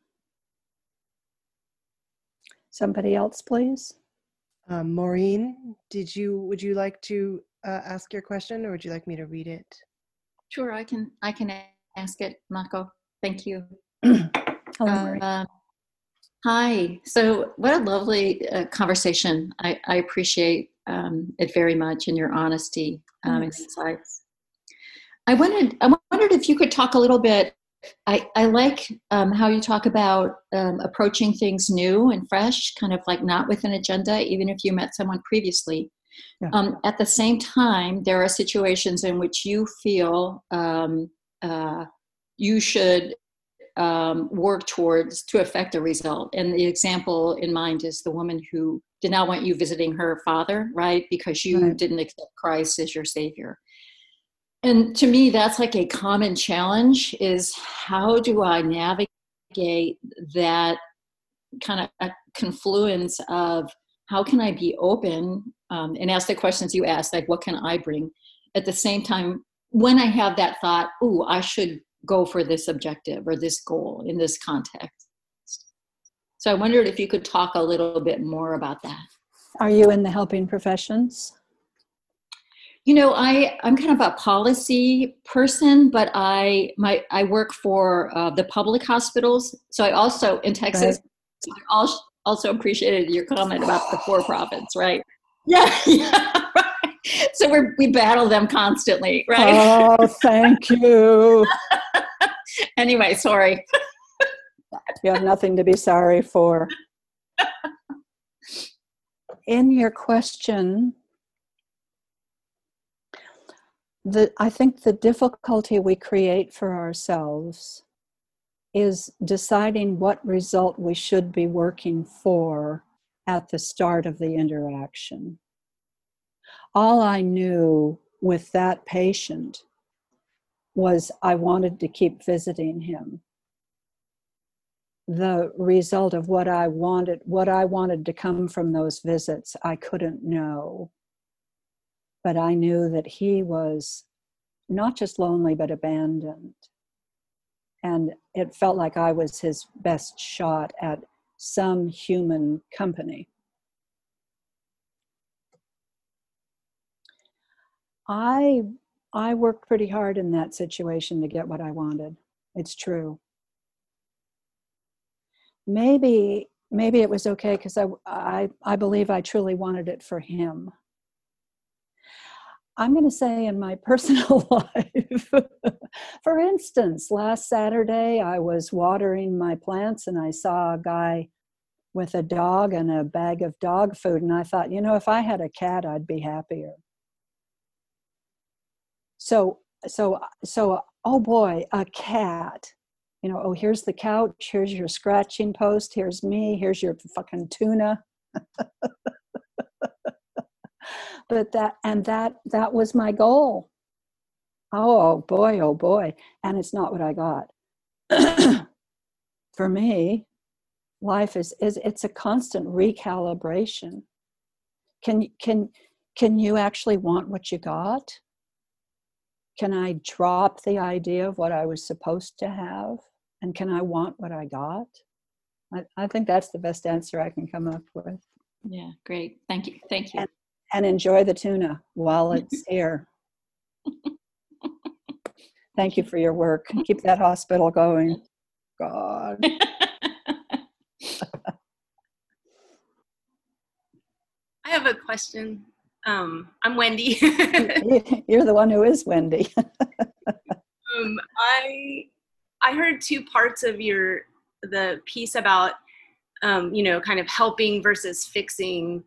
Speaker 3: Somebody else, please.
Speaker 2: Um, Maureen, did you, would you like to uh, ask your question or would you like me to read it?
Speaker 5: Sure, I can, I can ask it, Mako. Thank you.
Speaker 3: Hello,
Speaker 5: uh, hi. So, what a lovely uh, conversation. I, I appreciate um, it very much and your honesty um, and insights. I wanted I wondered if you could talk a little bit. I, I like um, how you talk about um, approaching things new and fresh, kind of like not with an agenda, even if you met someone previously. Yeah. Um, at the same time, there are situations in which you feel um, uh, you should um, work towards to affect a result. And the example in mind is the woman who did not want you visiting her father, right? Because you right. didn't accept Christ as your savior and to me that's like a common challenge is how do i navigate that kind of confluence of how can i be open um, and ask the questions you asked like what can i bring at the same time when i have that thought oh i should go for this objective or this goal in this context So I wondered if you could talk a little bit more about that.
Speaker 3: Are you in the helping professions?
Speaker 5: You know, I I'm kind of a policy person, but I my I work for uh, the public hospitals. So I also in Texas. I also also appreciated your comment about the for profits, right? Yeah, yeah. Right. So we we battle them constantly, right?
Speaker 3: Oh, thank you.
Speaker 5: anyway, sorry.
Speaker 3: you have nothing to be sorry for. In your question, the, I think the difficulty we create for ourselves is deciding what result we should be working for at the start of the interaction. All I knew with that patient was I wanted to keep visiting him. The result of what I wanted, what I wanted to come from those visits, I couldn't know. But I knew that he was not just lonely, but abandoned. And it felt like I was his best shot at some human company. I I worked pretty hard in that situation to get what I wanted. It's true. Maybe maybe it was okay because I, I I believe I truly wanted it for him. I'm going to say in my personal life. For instance, last Saturday I was watering my plants and I saw a guy with a dog and a bag of dog food, and I thought, you know, if I had a cat, I'd be happier. So, so, so, oh boy, a cat. You know, oh, here's the couch, here's your scratching post, here's me, here's your fucking tuna. but that and that that was my goal. Oh boy oh boy. And it's not what i got. For me life is is it's a constant recalibration. Can can can you actually want what you got? Can i drop the idea of what i was supposed to have? And can i want what i got? I, I think that's the best answer i can come up with.
Speaker 5: Yeah great. Thank you thank you.
Speaker 3: And, and enjoy the tuna while it's here. Thank you for your work. Keep that hospital going. God.
Speaker 6: I have a question. Um, I'm Wendy.
Speaker 3: You're the one who is Wendy.
Speaker 6: um, I I heard two parts of your the piece about um, you know kind of helping versus fixing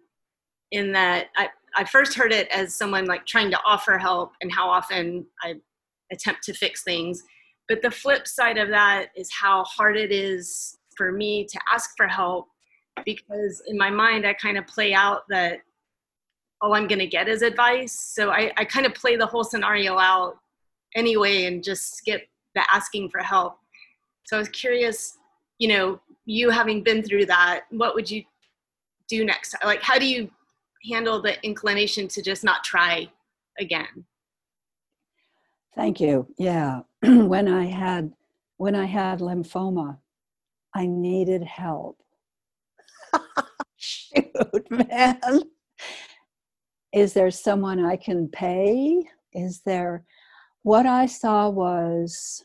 Speaker 6: in that I, I first heard it as someone like trying to offer help and how often I attempt to fix things. But the flip side of that is how hard it is for me to ask for help because in my mind I kind of play out that all I'm going to get is advice. So I, I kind of play the whole scenario out anyway and just skip the asking for help. So I was curious, you know, you having been through that, what would you do next? Like, how do you handle the inclination to just not try again?
Speaker 3: Thank you. Yeah. when I had when I had lymphoma, I needed help. Shoot, man. Is there someone I can pay? Is there what I saw was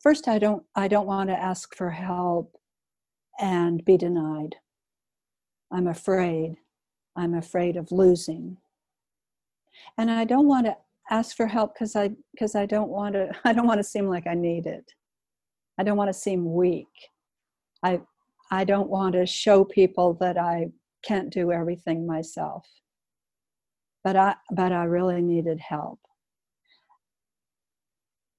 Speaker 3: first I don't I don't want to ask for help and be denied. I'm afraid. I'm afraid of losing. And I don't want to ask for help because I because I don't want to I don't want to seem like I need it. I don't want to seem weak. I I don't want to show people that I can't do everything myself. But I but I really needed help.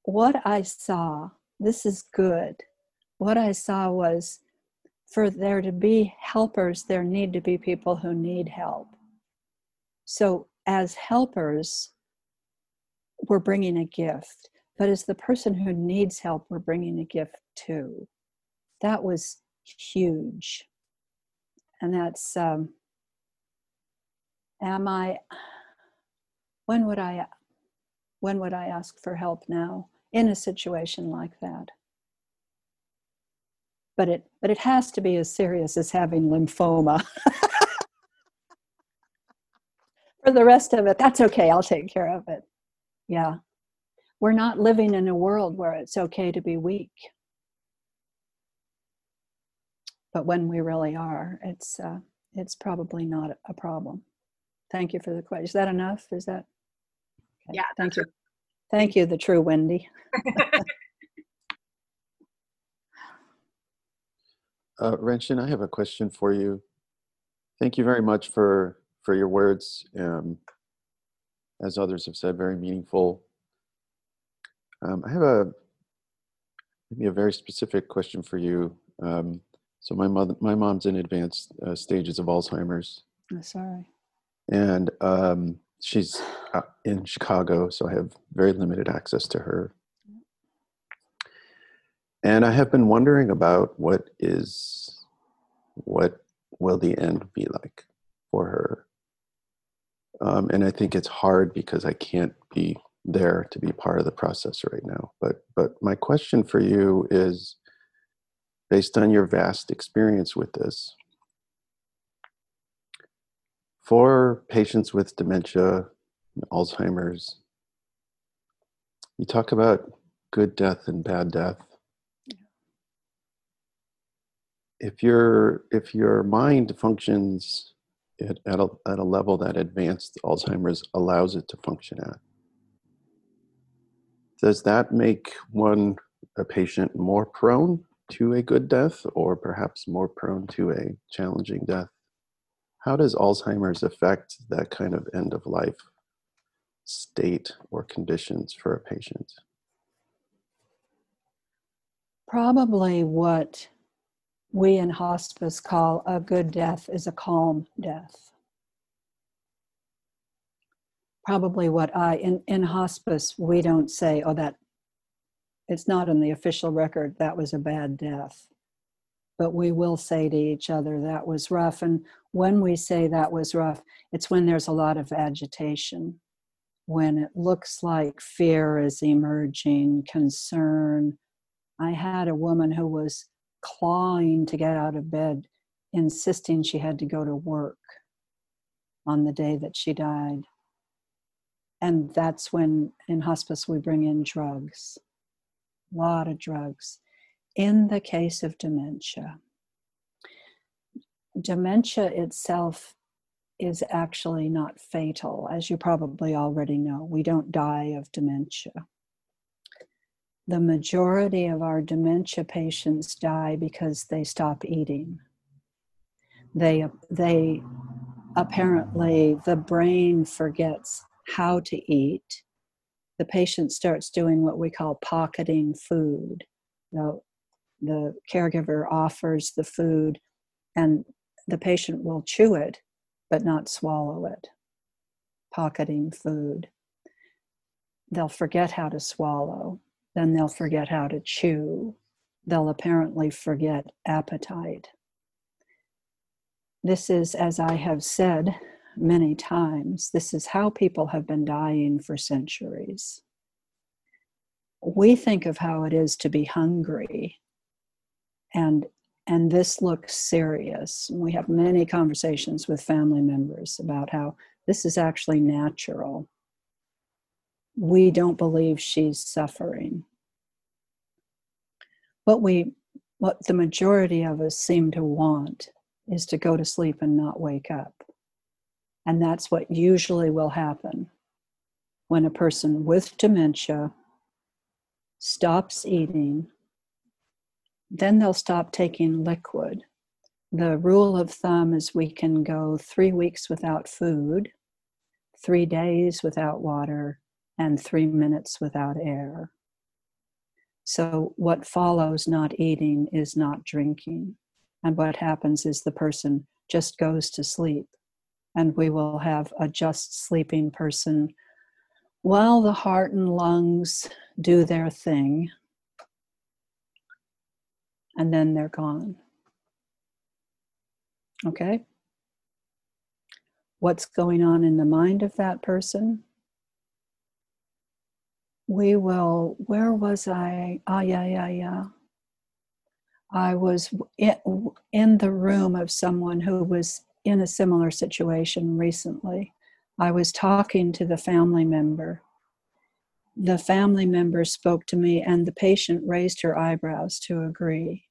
Speaker 3: What I saw, this is good. What I saw was for there to be helpers, there need to be people who need help. So, as helpers, we're bringing a gift. But as the person who needs help, we're bringing a gift too. That was huge. And that's, um, am I, when would I, when would I ask for help now in a situation like that? But it but it has to be as serious as having lymphoma. For the rest of it, that's okay. I'll take care of it. Yeah. We're not living in a world where it's okay to be weak. But when we really are, it's uh, it's probably not a problem. Thank you for the question. Is that enough? Is that?
Speaker 6: Okay. Yeah.
Speaker 3: Thank you. Thank you, the true Wendy.
Speaker 7: uh, Renshin, I have a question for you. Thank you very much for for your words. Um, as others have said, very meaningful. Um, I have a maybe a very specific question for you. Um, so my mother, my mom's in advanced uh, stages of Alzheimer's.
Speaker 3: I'm sorry.
Speaker 7: And um, she's in Chicago, so I have very limited access to her. And I have been wondering about what is, what will the end be like for her? Um, and I think it's hard because I can't be there to be part of the process right now. But but my question for you is, based on your vast experience with this, for patients with dementia, Alzheimer's, you talk about good death and bad death. If your if your mind functions at, at, a, at a level that advanced Alzheimer's allows it to function at, does that make one a patient more prone to a good death or perhaps more prone to a challenging death? How does Alzheimer's affect that kind of end of life state or conditions for a patient?
Speaker 3: Probably what we in hospice call a good death is a calm death. Probably what I, in, in hospice, we don't say, oh, that it's not in the official record, that was a bad death. But we will say to each other, that was rough. And when we say that was rough, it's when there's a lot of agitation, when it looks like fear is emerging, concern. I had a woman who was clawing to get out of bed, insisting she had to go to work on the day that she died. And that's when in hospice we bring in drugs a lot of drugs in the case of dementia. Dementia itself is actually not fatal, as you probably already know. We don't die of dementia. The majority of our dementia patients die because they stop eating. They, they apparently, the brain forgets how to eat the patient starts doing what we call pocketing food. The, the caregiver offers the food, and the patient will chew it but not swallow it. Pocketing food. They'll forget how to swallow, then they'll forget how to chew. They'll apparently forget appetite. This is, as I have said, many times. This is how people have been dying for centuries. We think of how it is to be hungry, and and this looks serious. We have many conversations with family members about how this is actually natural. We don't believe she's suffering. What we what the majority of us seem to want is to go to sleep and not wake up. And that's what usually will happen when a person with dementia stops eating, then they'll stop taking liquid. The rule of thumb is we can go three weeks without food, three days without water, and three minutes without air. So, what follows not eating is not drinking. And what happens is the person just goes to sleep and we will have a just sleeping person while the heart and lungs do their thing, and then they're gone. Okay? What's going on in the mind of that person? We will, where was I? Ah, yeah, yeah, yeah. I was in, in the room of someone who was in a similar situation recently. I was talking to the family member. The family member spoke to me, and the patient raised her eyebrows to agree.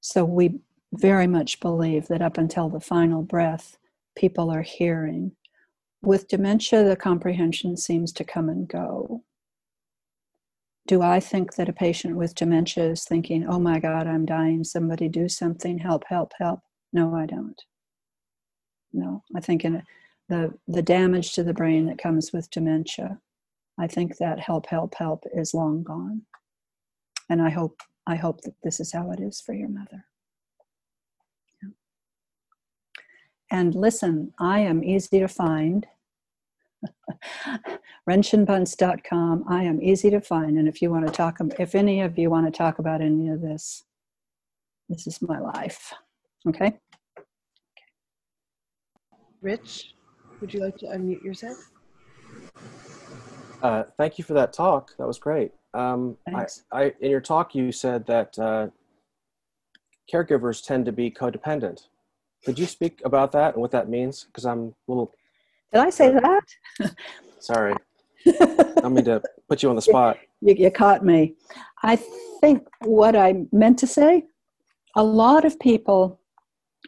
Speaker 3: So we very much believe that up until the final breath, people are hearing. With dementia, the comprehension seems to come and go. Do I think that a patient with dementia is thinking, oh my God, I'm dying, somebody do something, help, help, help? No, I don't. No, I think in the, the damage to the brain that comes with dementia, I think that help, help, help is long gone. And I hope, I hope that this is how it is for your mother. And listen, I am easy to find. renshinbunce.com. I am easy to find. And if you want to talk, if any of you want to talk about any of this, this is my life. Okay?
Speaker 2: Rich, would you like to unmute yourself?
Speaker 8: Uh, thank you for that talk. That was great. Um, I,
Speaker 3: Thanks.
Speaker 8: I, in your talk, you said that uh, caregivers tend to be codependent. Could you speak about that and what that means? Because I'm a little
Speaker 3: Did I say that?
Speaker 8: sorry. I mean to put you on the spot.
Speaker 3: you, you caught me. I think what I meant to say a lot of people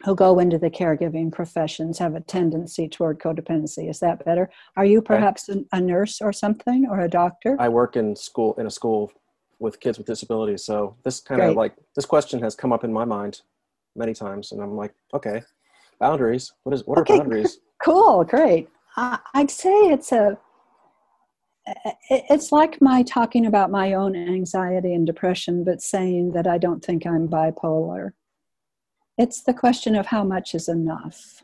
Speaker 3: who go into the caregiving professions have a tendency toward codependency. Is that better? Are you perhaps a, a nurse or something or a doctor?
Speaker 8: I work in school in a school with kids with disabilities, so this kind of like this question has come up in my mind many times, and I'm like, okay, boundaries. What is what
Speaker 3: Okay.
Speaker 8: are boundaries?
Speaker 3: Cool, great. I, I'd say it's a. It's like my talking about my own anxiety and depression, but saying that I don't think I'm bipolar. It's the question of how much is enough.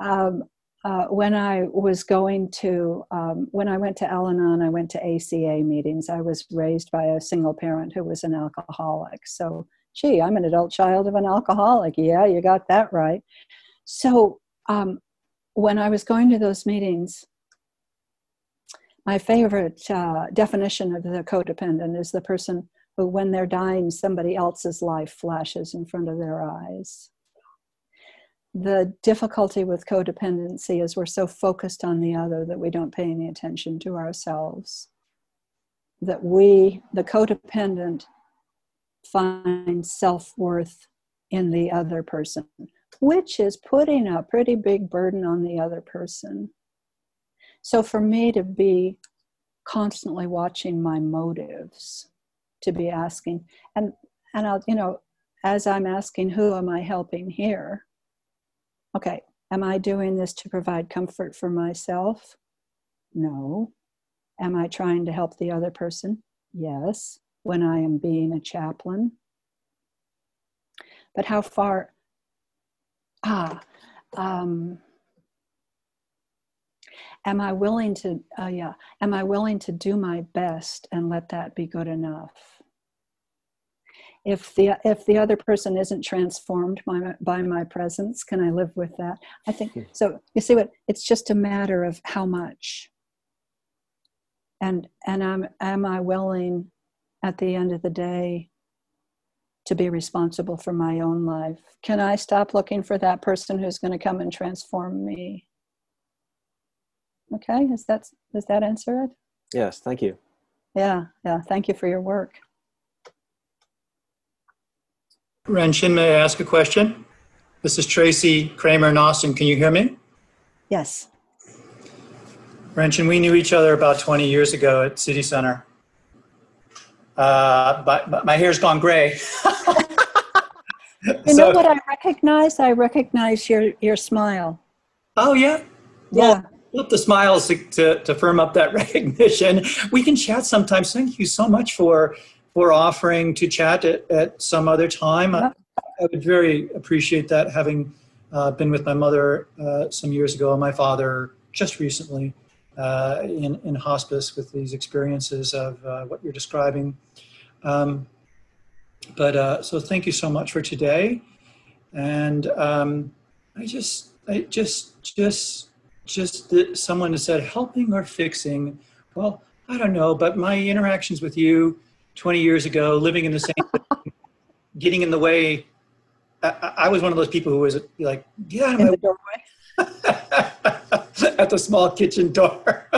Speaker 3: Um, uh, when I was going to, um, when I went to Al Anon, I went to ACA meetings. I was raised by a single parent who was an alcoholic. So, gee, I'm an adult child of an alcoholic. Yeah, you got that right. So, um, when I was going to those meetings, my favorite uh, definition of the codependent is the person who, when they're dying, somebody else's life flashes in front of their eyes. The difficulty with codependency is we're so focused on the other that we don't pay any attention to ourselves. That we, the codependent, find self worth in the other person, which is putting a pretty big burden on the other person. So for me to be constantly watching my motives, to be asking, and and I'll, you know, as I'm asking, who am I helping here? Okay, am I doing this to provide comfort for myself? No. Am I trying to help the other person? Yes. When I am being a chaplain. But how far? Ah, um, am I willing to? Uh, yeah, am I willing to do my best and let that be good enough? If the if the other person isn't transformed by my, by my presence, can I live with that? I think so. You see what? It's just a matter of how much. And and am am I willing, at the end of the day, to be responsible for my own life? Can I stop looking for that person who's going to come and transform me? Okay, is that does that answer it?
Speaker 8: Yes, thank you.
Speaker 3: Yeah, yeah. Thank you for your work.
Speaker 9: Renshin, may I ask a question? This is Tracy Kramer in Austin. Can you hear me?
Speaker 3: Yes.
Speaker 9: Renshin, we knew each other about 20 years ago at City Center. Uh, but, but my hair's gone gray.
Speaker 3: You know what I recognize? I recognize your your smile.
Speaker 9: Oh, yeah.
Speaker 3: Yeah.
Speaker 9: Flip the smiles to, to, to firm up that recognition. We can chat sometimes. Thank you so much for for offering to chat at, at some other time. I, I would very appreciate that, having uh, been with my mother uh, some years ago and my father just recently uh, in, in hospice with these experiences of uh, what you're describing. Um, but uh, so thank you so much for today. And um, I just, I just, just, just someone said helping or fixing. Well, I don't know, but my interactions with you 20 years ago, living in the same, getting in the way. I, I was one of those people who was like, get out of
Speaker 3: In
Speaker 9: my
Speaker 3: doorway.
Speaker 9: at the small kitchen door.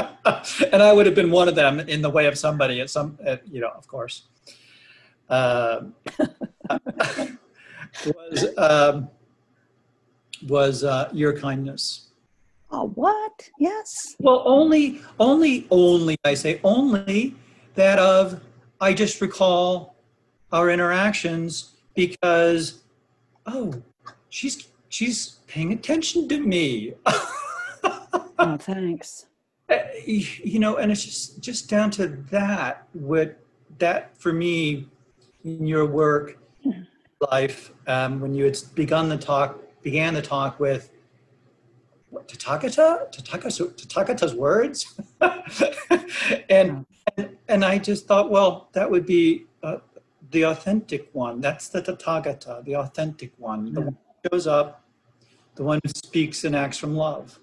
Speaker 9: and I would have been one of them in the way of somebody at some, at, you know, of course. Um, was um, was uh, your kindness.
Speaker 3: Oh, what? Yes.
Speaker 9: Well, only, only, only, I say only that of, I just recall our interactions because, oh, she's, she's paying attention to me.
Speaker 3: Oh, thanks.
Speaker 9: Uh, you know and it's just just down to that what that for me in your work life um, when you had begun the talk began the talk with what tathagata tathagata tathagata's words? And, and and i just thought well that would be uh, the authentic one. That's the tathagata the authentic one. The one who shows up the one who speaks and acts from love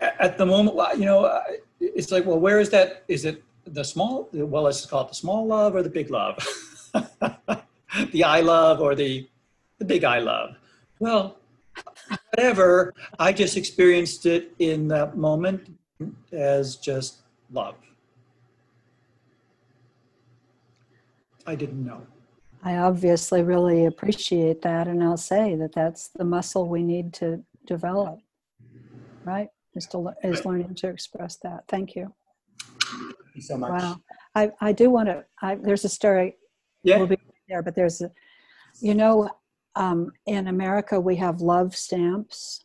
Speaker 9: at the moment, you know, it's like, well, where is that? Is it the small? Well, let's call it the small love or the big love, the I love or the the big I love. Well, whatever. I just experienced it in that moment as just love. I didn't know.
Speaker 3: I obviously really appreciate that, and I'll say that that's the muscle we need to develop, right? Is to is learning to express that. Thank you.
Speaker 9: Thank you so much.
Speaker 3: Wow. I I do want to. I there's a story.
Speaker 9: Yeah.
Speaker 3: We'll be there, but there's a. You know, um, in America we have love stamps,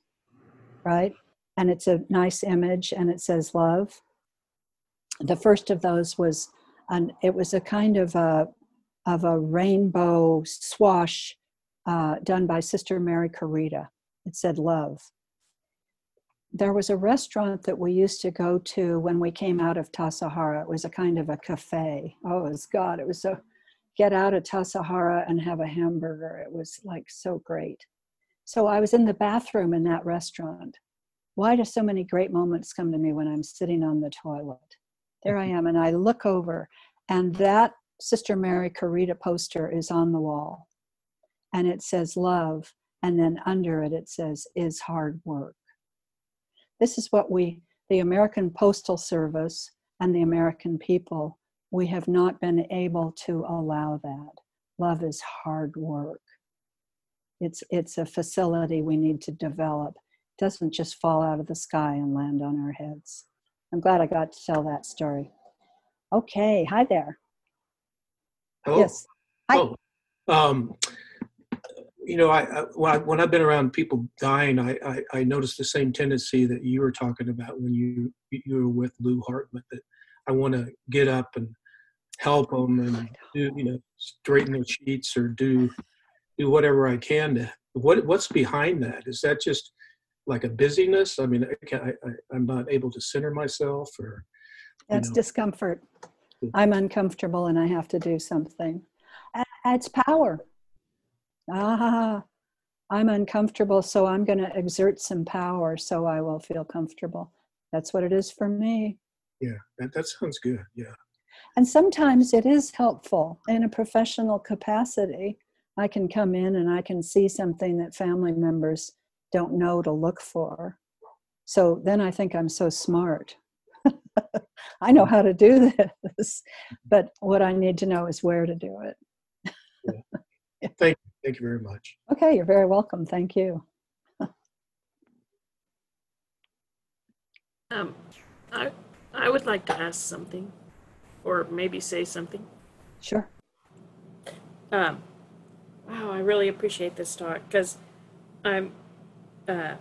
Speaker 3: right? And it's a nice image, and it says love. The first of those was, an it was a kind of a of a rainbow swash uh, done by Sister Mary Corita. It said love. There was a restaurant that we used to go to when we came out of Tassajara. It was a kind of a cafe. Oh, it was God. It was so, get out of Tassajara and have a hamburger. It was like so great. So I was in the bathroom in that restaurant. Why do so many great moments come to me when I'm sitting on the toilet? There I mm-hmm. am, and I look over, and that Sister Mary Corita poster is on the wall. And it says love, and then under it, it says is hard work. This is what we, the American Postal Service and the American people, we have not been able to allow that. Love is hard work. It's, it's a facility we need to develop. It doesn't just fall out of the sky and land on our heads. I'm glad I got to tell that story. Okay, hi there.
Speaker 10: Hello?
Speaker 3: Yes. Hi.
Speaker 10: Oh, um, you know, I, I, when I when I've been around people dying, I, I I noticed the same tendency that you were talking about when you you were with Lou Hartman. That I want to get up and help oh, them and do you know straighten their sheets or do do whatever I can to. What what's behind that? Is that just like a busyness? I mean, I I, I I'm not able to center myself or you
Speaker 3: That's
Speaker 10: know.
Speaker 3: discomfort. I'm uncomfortable and I have to do something. It's power. Ah, I'm uncomfortable, so I'm going to exert some power so I will feel comfortable. That's what it is for me.
Speaker 10: yeah, that that sounds good. Yeah.
Speaker 3: And sometimes it is helpful in a professional capacity. I can come in and I can see something that family members don't know to look for. So then I think I'm so smart. I know how to do this, but what I need to know is where to do it. yeah.
Speaker 10: Thank you. Thank you very much.
Speaker 3: Okay, you're very welcome. Thank you.
Speaker 11: Um, I, I would like to ask something, or maybe say something.
Speaker 3: Sure.
Speaker 11: Um, wow, I really appreciate this talk because I'm, uh,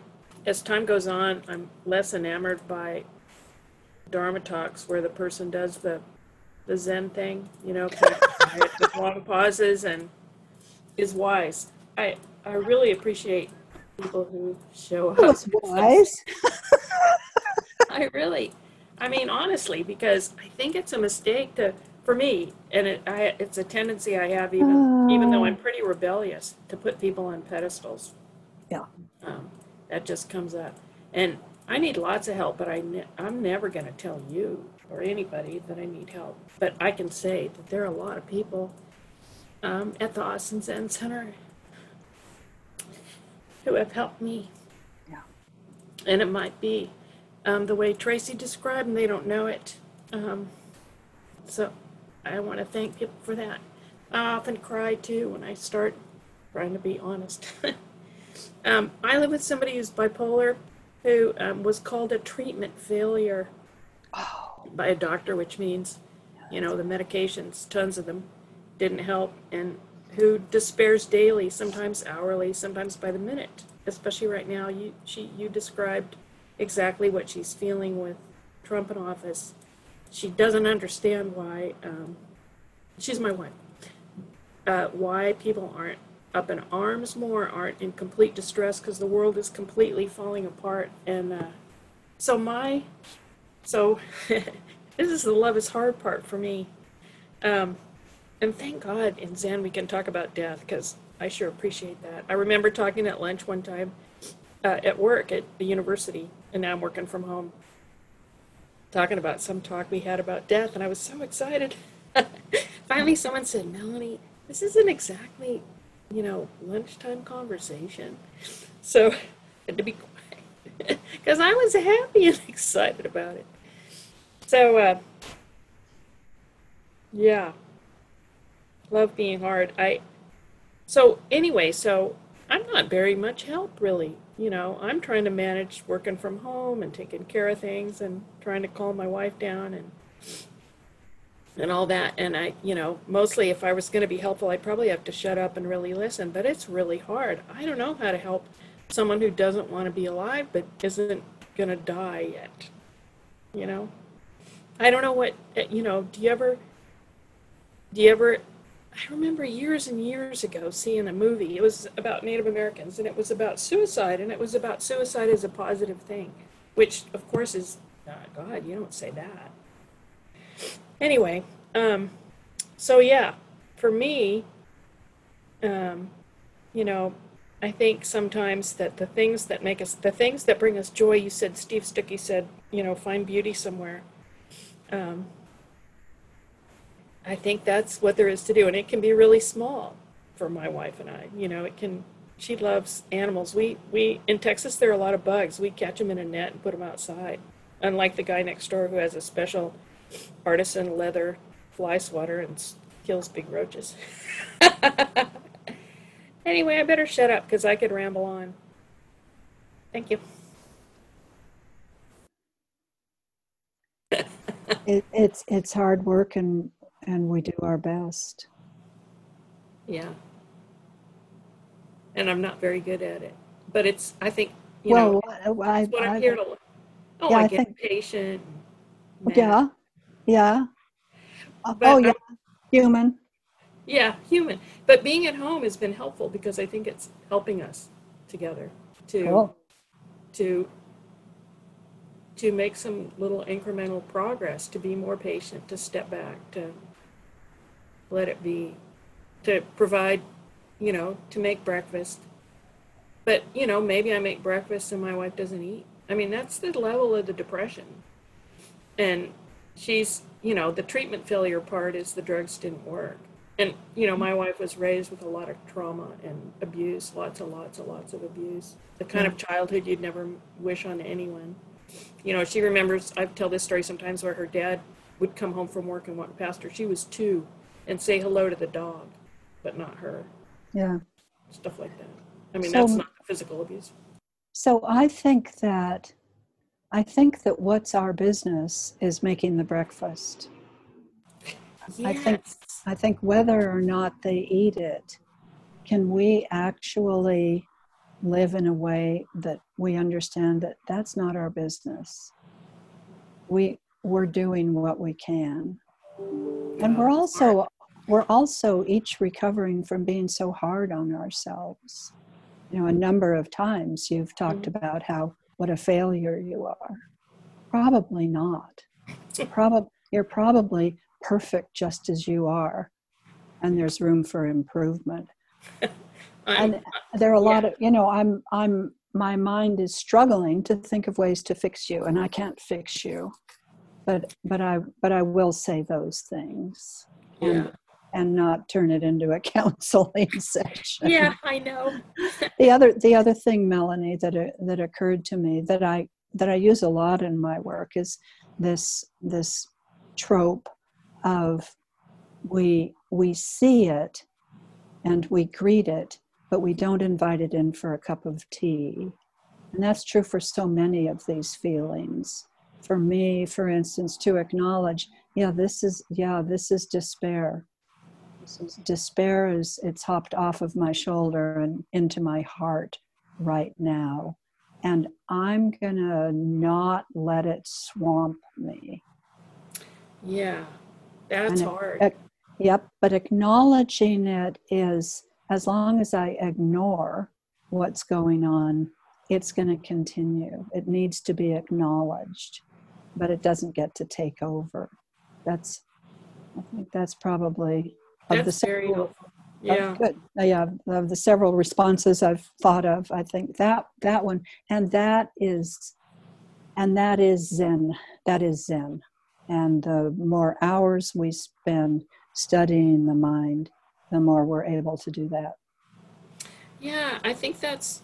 Speaker 11: as time goes on, I'm less enamored by Dharma talks where the person does the, the Zen thing, you know, kind of quiet with long pauses and is wise. I, I really appreciate people who show up.
Speaker 3: Wise.
Speaker 11: I really, I mean, honestly, because I think it's a mistake to, for me, and it, I, it's a tendency I have even, even though I'm pretty rebellious, to put people on pedestals.
Speaker 3: Yeah.
Speaker 11: Um, that just comes up, and I need lots of help, but I, ne- I'm never going to tell you or anybody that I need help. But I can say that there are a lot of people um, at the Austin Zen Center who have helped me.
Speaker 3: Yeah.
Speaker 11: And it might be um, the way Tracy described, and they don't know it. Um, so I want to thank people for that. I often cry too when I start trying to be honest. um, I live with somebody who's bipolar, who um, was called a treatment failure
Speaker 3: Oh,
Speaker 11: by a doctor, which means, you know, the medications, tons of them, didn't help, and who despairs daily, sometimes hourly, sometimes by the minute. Especially right now, you she you described exactly what she's feeling with Trump in office. She doesn't understand why. Um, she's my wife. Uh, why people aren't up in arms more, aren't in complete distress because the world is completely falling apart. And uh, so my so this is the love is hard part for me. Um, and thank God in Zen we can talk about death because I sure appreciate that. I remember talking at lunch one time uh, at work at the university, and now I'm working from home, talking about some talk we had about death, and I was so excited. Finally, someone said, Melanie, this isn't exactly, you know, lunchtime conversation. So I had to be quiet because I was happy and excited about it. So, uh, yeah, love being hard. I, so anyway, so I'm not very much help really. You know, I'm trying to manage working from home and taking care of things and trying to calm my wife down and and all that. And I, you know, mostly if I was going to be helpful, I'd probably have to shut up and really listen. But it's really hard. I don't know how to help someone who doesn't want to be alive but isn't going to die yet. You know, I don't know what eh, you know. Do you ever? Do you ever? I remember years and years ago seeing a movie. It was about Native Americans, and it was about suicide, and it was about suicide as a positive thing, which of course is not God. You don't say that. Anyway, um, so yeah, for me, um, you know, I think sometimes that the things that make us, the things that bring us joy, you said, Steve Stücky said, you know, find beauty somewhere. Um, I think that's what there is to do. And it can be really small for my wife and I. You know, it can, she loves animals. We, we, in Texas, there are a lot of bugs. We catch them in a net and put them outside. Unlike the guy next door who has a special artisan leather fly swatter and kills big roaches. anyway, I better shut up because I could ramble on. Thank you.
Speaker 3: it, it's it's hard work and and we do our best.
Speaker 11: Yeah. And I'm not very good at it. But it's, I think, you know,
Speaker 3: well, I,
Speaker 11: what I'm
Speaker 3: I,
Speaker 11: here to, oh,
Speaker 3: yeah,
Speaker 11: I
Speaker 3: I
Speaker 11: get
Speaker 3: think-
Speaker 11: patient.
Speaker 3: yeah, yeah. Uh,
Speaker 11: But
Speaker 3: oh
Speaker 11: I'm-
Speaker 3: yeah, human.
Speaker 11: Yeah, human. But being at home has been helpful because I think it's helping us together to
Speaker 3: Cool.
Speaker 11: to to make some little incremental progress, to be more patient, to step back, to let it be, to provide, you know, to make breakfast. But, you know, maybe I make breakfast and my wife doesn't eat. I mean, that's the level of the depression. And she's, you know, the treatment failure part is the drugs didn't work. And, you know, my wife was raised with a lot of trauma and abuse, lots and lots and lots of abuse. The kind of childhood you'd never wish on anyone. You know, she remembers, I tell this story sometimes where her dad would come home from work and walk past her. She was two and say hello to the dog, but not her.
Speaker 3: Yeah.
Speaker 11: Stuff like that. I mean,
Speaker 3: So-
Speaker 11: that's not physical abuse.
Speaker 3: So I think that I think that what's our business is making the breakfast. I think I think whether or not they eat it, can we actually live in a way that we understand that that's not our business. We we're doing what we can. And we're also we're also each recovering from being so hard on ourselves. You know, a number of times you've talked mm-hmm. about how what a failure you are. Probably not. Probably you're probably perfect just as you are, and there's room for improvement. And there are a lot of you know I'm I'm my mind is struggling to think of ways to fix you, and I can't fix you. but but I but I will say those things
Speaker 11: Yeah.
Speaker 3: and not turn it into a counseling session.
Speaker 11: Yeah, I know.
Speaker 3: The other the other thing, Melanie, that uh, that occurred to me that I that I use a lot in my work is this this trope of we we see it and we greet it, but we don't invite it in for a cup of tea. And that's true for so many of these feelings. For me, for instance, to acknowledge, yeah, this is yeah, this is despair. Despair is it's hopped off of my shoulder and into my heart right now. And I'm gonna not let it swamp me.
Speaker 11: Yeah, that's
Speaker 3: And it-
Speaker 11: hard.
Speaker 3: ac- Yep, but acknowledging it is as long as I ignore what's going on, it's going to continue. It needs to be acknowledged, but it doesn't get to take over. That's, I think that's probably of the
Speaker 11: That's very
Speaker 3: several,
Speaker 11: helpful.
Speaker 3: of-
Speaker 11: Yeah.
Speaker 3: good. Yeah, of the several responses I've thought of, I think that that one, and that is, and that is Zen. That is Zen. And the more hours we spend studying the mind, the more we're able to do that.
Speaker 11: Yeah, I think that's,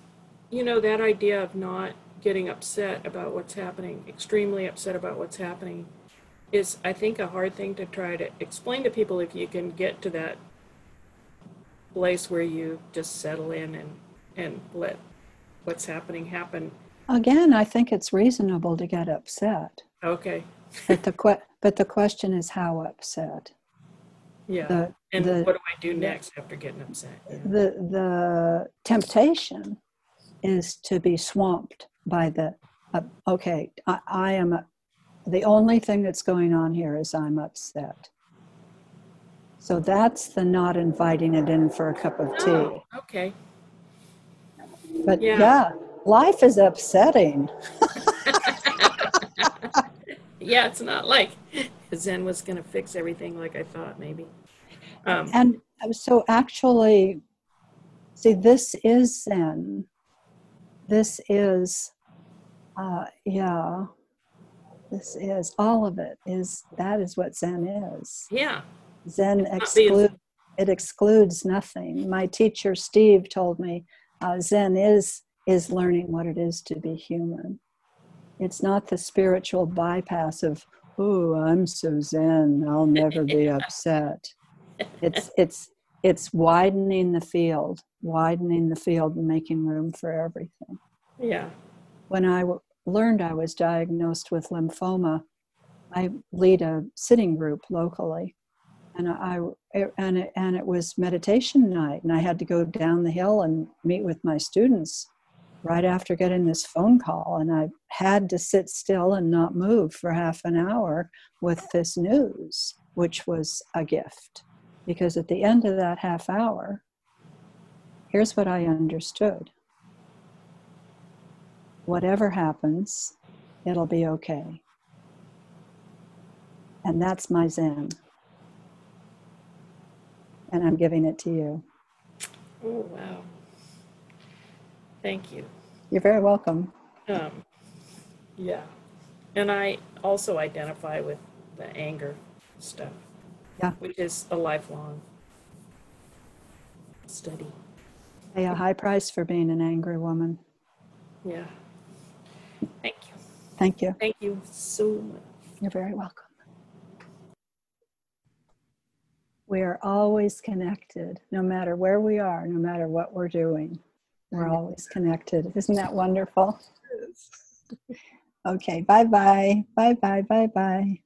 Speaker 11: you know, that idea of not getting upset about what's happening, extremely upset about what's happening, is, I think, a hard thing to try to explain to people if you can get to that place where you just settle in and, and let what's happening happen.
Speaker 3: Again, I think it's reasonable to get upset,
Speaker 11: Okay,
Speaker 3: but the que- but the question is how upset.
Speaker 11: yeah.
Speaker 3: The
Speaker 11: And
Speaker 3: the
Speaker 11: what do I do next after getting upset? Yeah.
Speaker 3: the the temptation is to be swamped by the uh, okay I, I am a, the only thing that's going on here is i'm upset so that's the not inviting it in for a cup of tea
Speaker 11: Oh, okay.
Speaker 3: but
Speaker 11: yeah.
Speaker 3: yeah life is upsetting
Speaker 11: yeah, it's not like Zen was going to fix everything like I thought, maybe. Um,
Speaker 3: and so actually see this is zen this is uh yeah this is all of it is that is what zen is.
Speaker 11: Yeah,
Speaker 3: zen
Speaker 11: not being-
Speaker 3: exclude it excludes nothing. My teacher steve told me uh, zen is is learning what it is to be human. It's not the spiritual bypass of oh i'm so zen i'll never be upset. It's it's it's widening the field widening the field and making room for everything.
Speaker 11: Yeah,
Speaker 3: when I learned I was diagnosed with lymphoma, I lead a sitting group locally, and I and it, and it was meditation night, and I had to go down the hill and meet with my students right after getting this phone call, and I had to sit still and not move for half an hour with this news, which was a gift, because at the end of that half hour, here's what I understood whatever happens, it'll be okay. And that's my Zen. And I'm giving it to you.
Speaker 11: Oh, wow. Thank you.
Speaker 3: You're very welcome.
Speaker 11: Um, yeah. And I also identify with the anger stuff.
Speaker 3: Yeah.
Speaker 11: Which is a lifelong study.
Speaker 3: Pay a high price for being an angry woman.
Speaker 11: Yeah. Thank you.
Speaker 3: Thank you.
Speaker 11: So much.
Speaker 3: You're very welcome. We are always connected, no matter where we are, no matter what we're doing. We're mm-hmm. always connected. Isn't that wonderful? Okay, bye bye. Bye bye. Bye bye.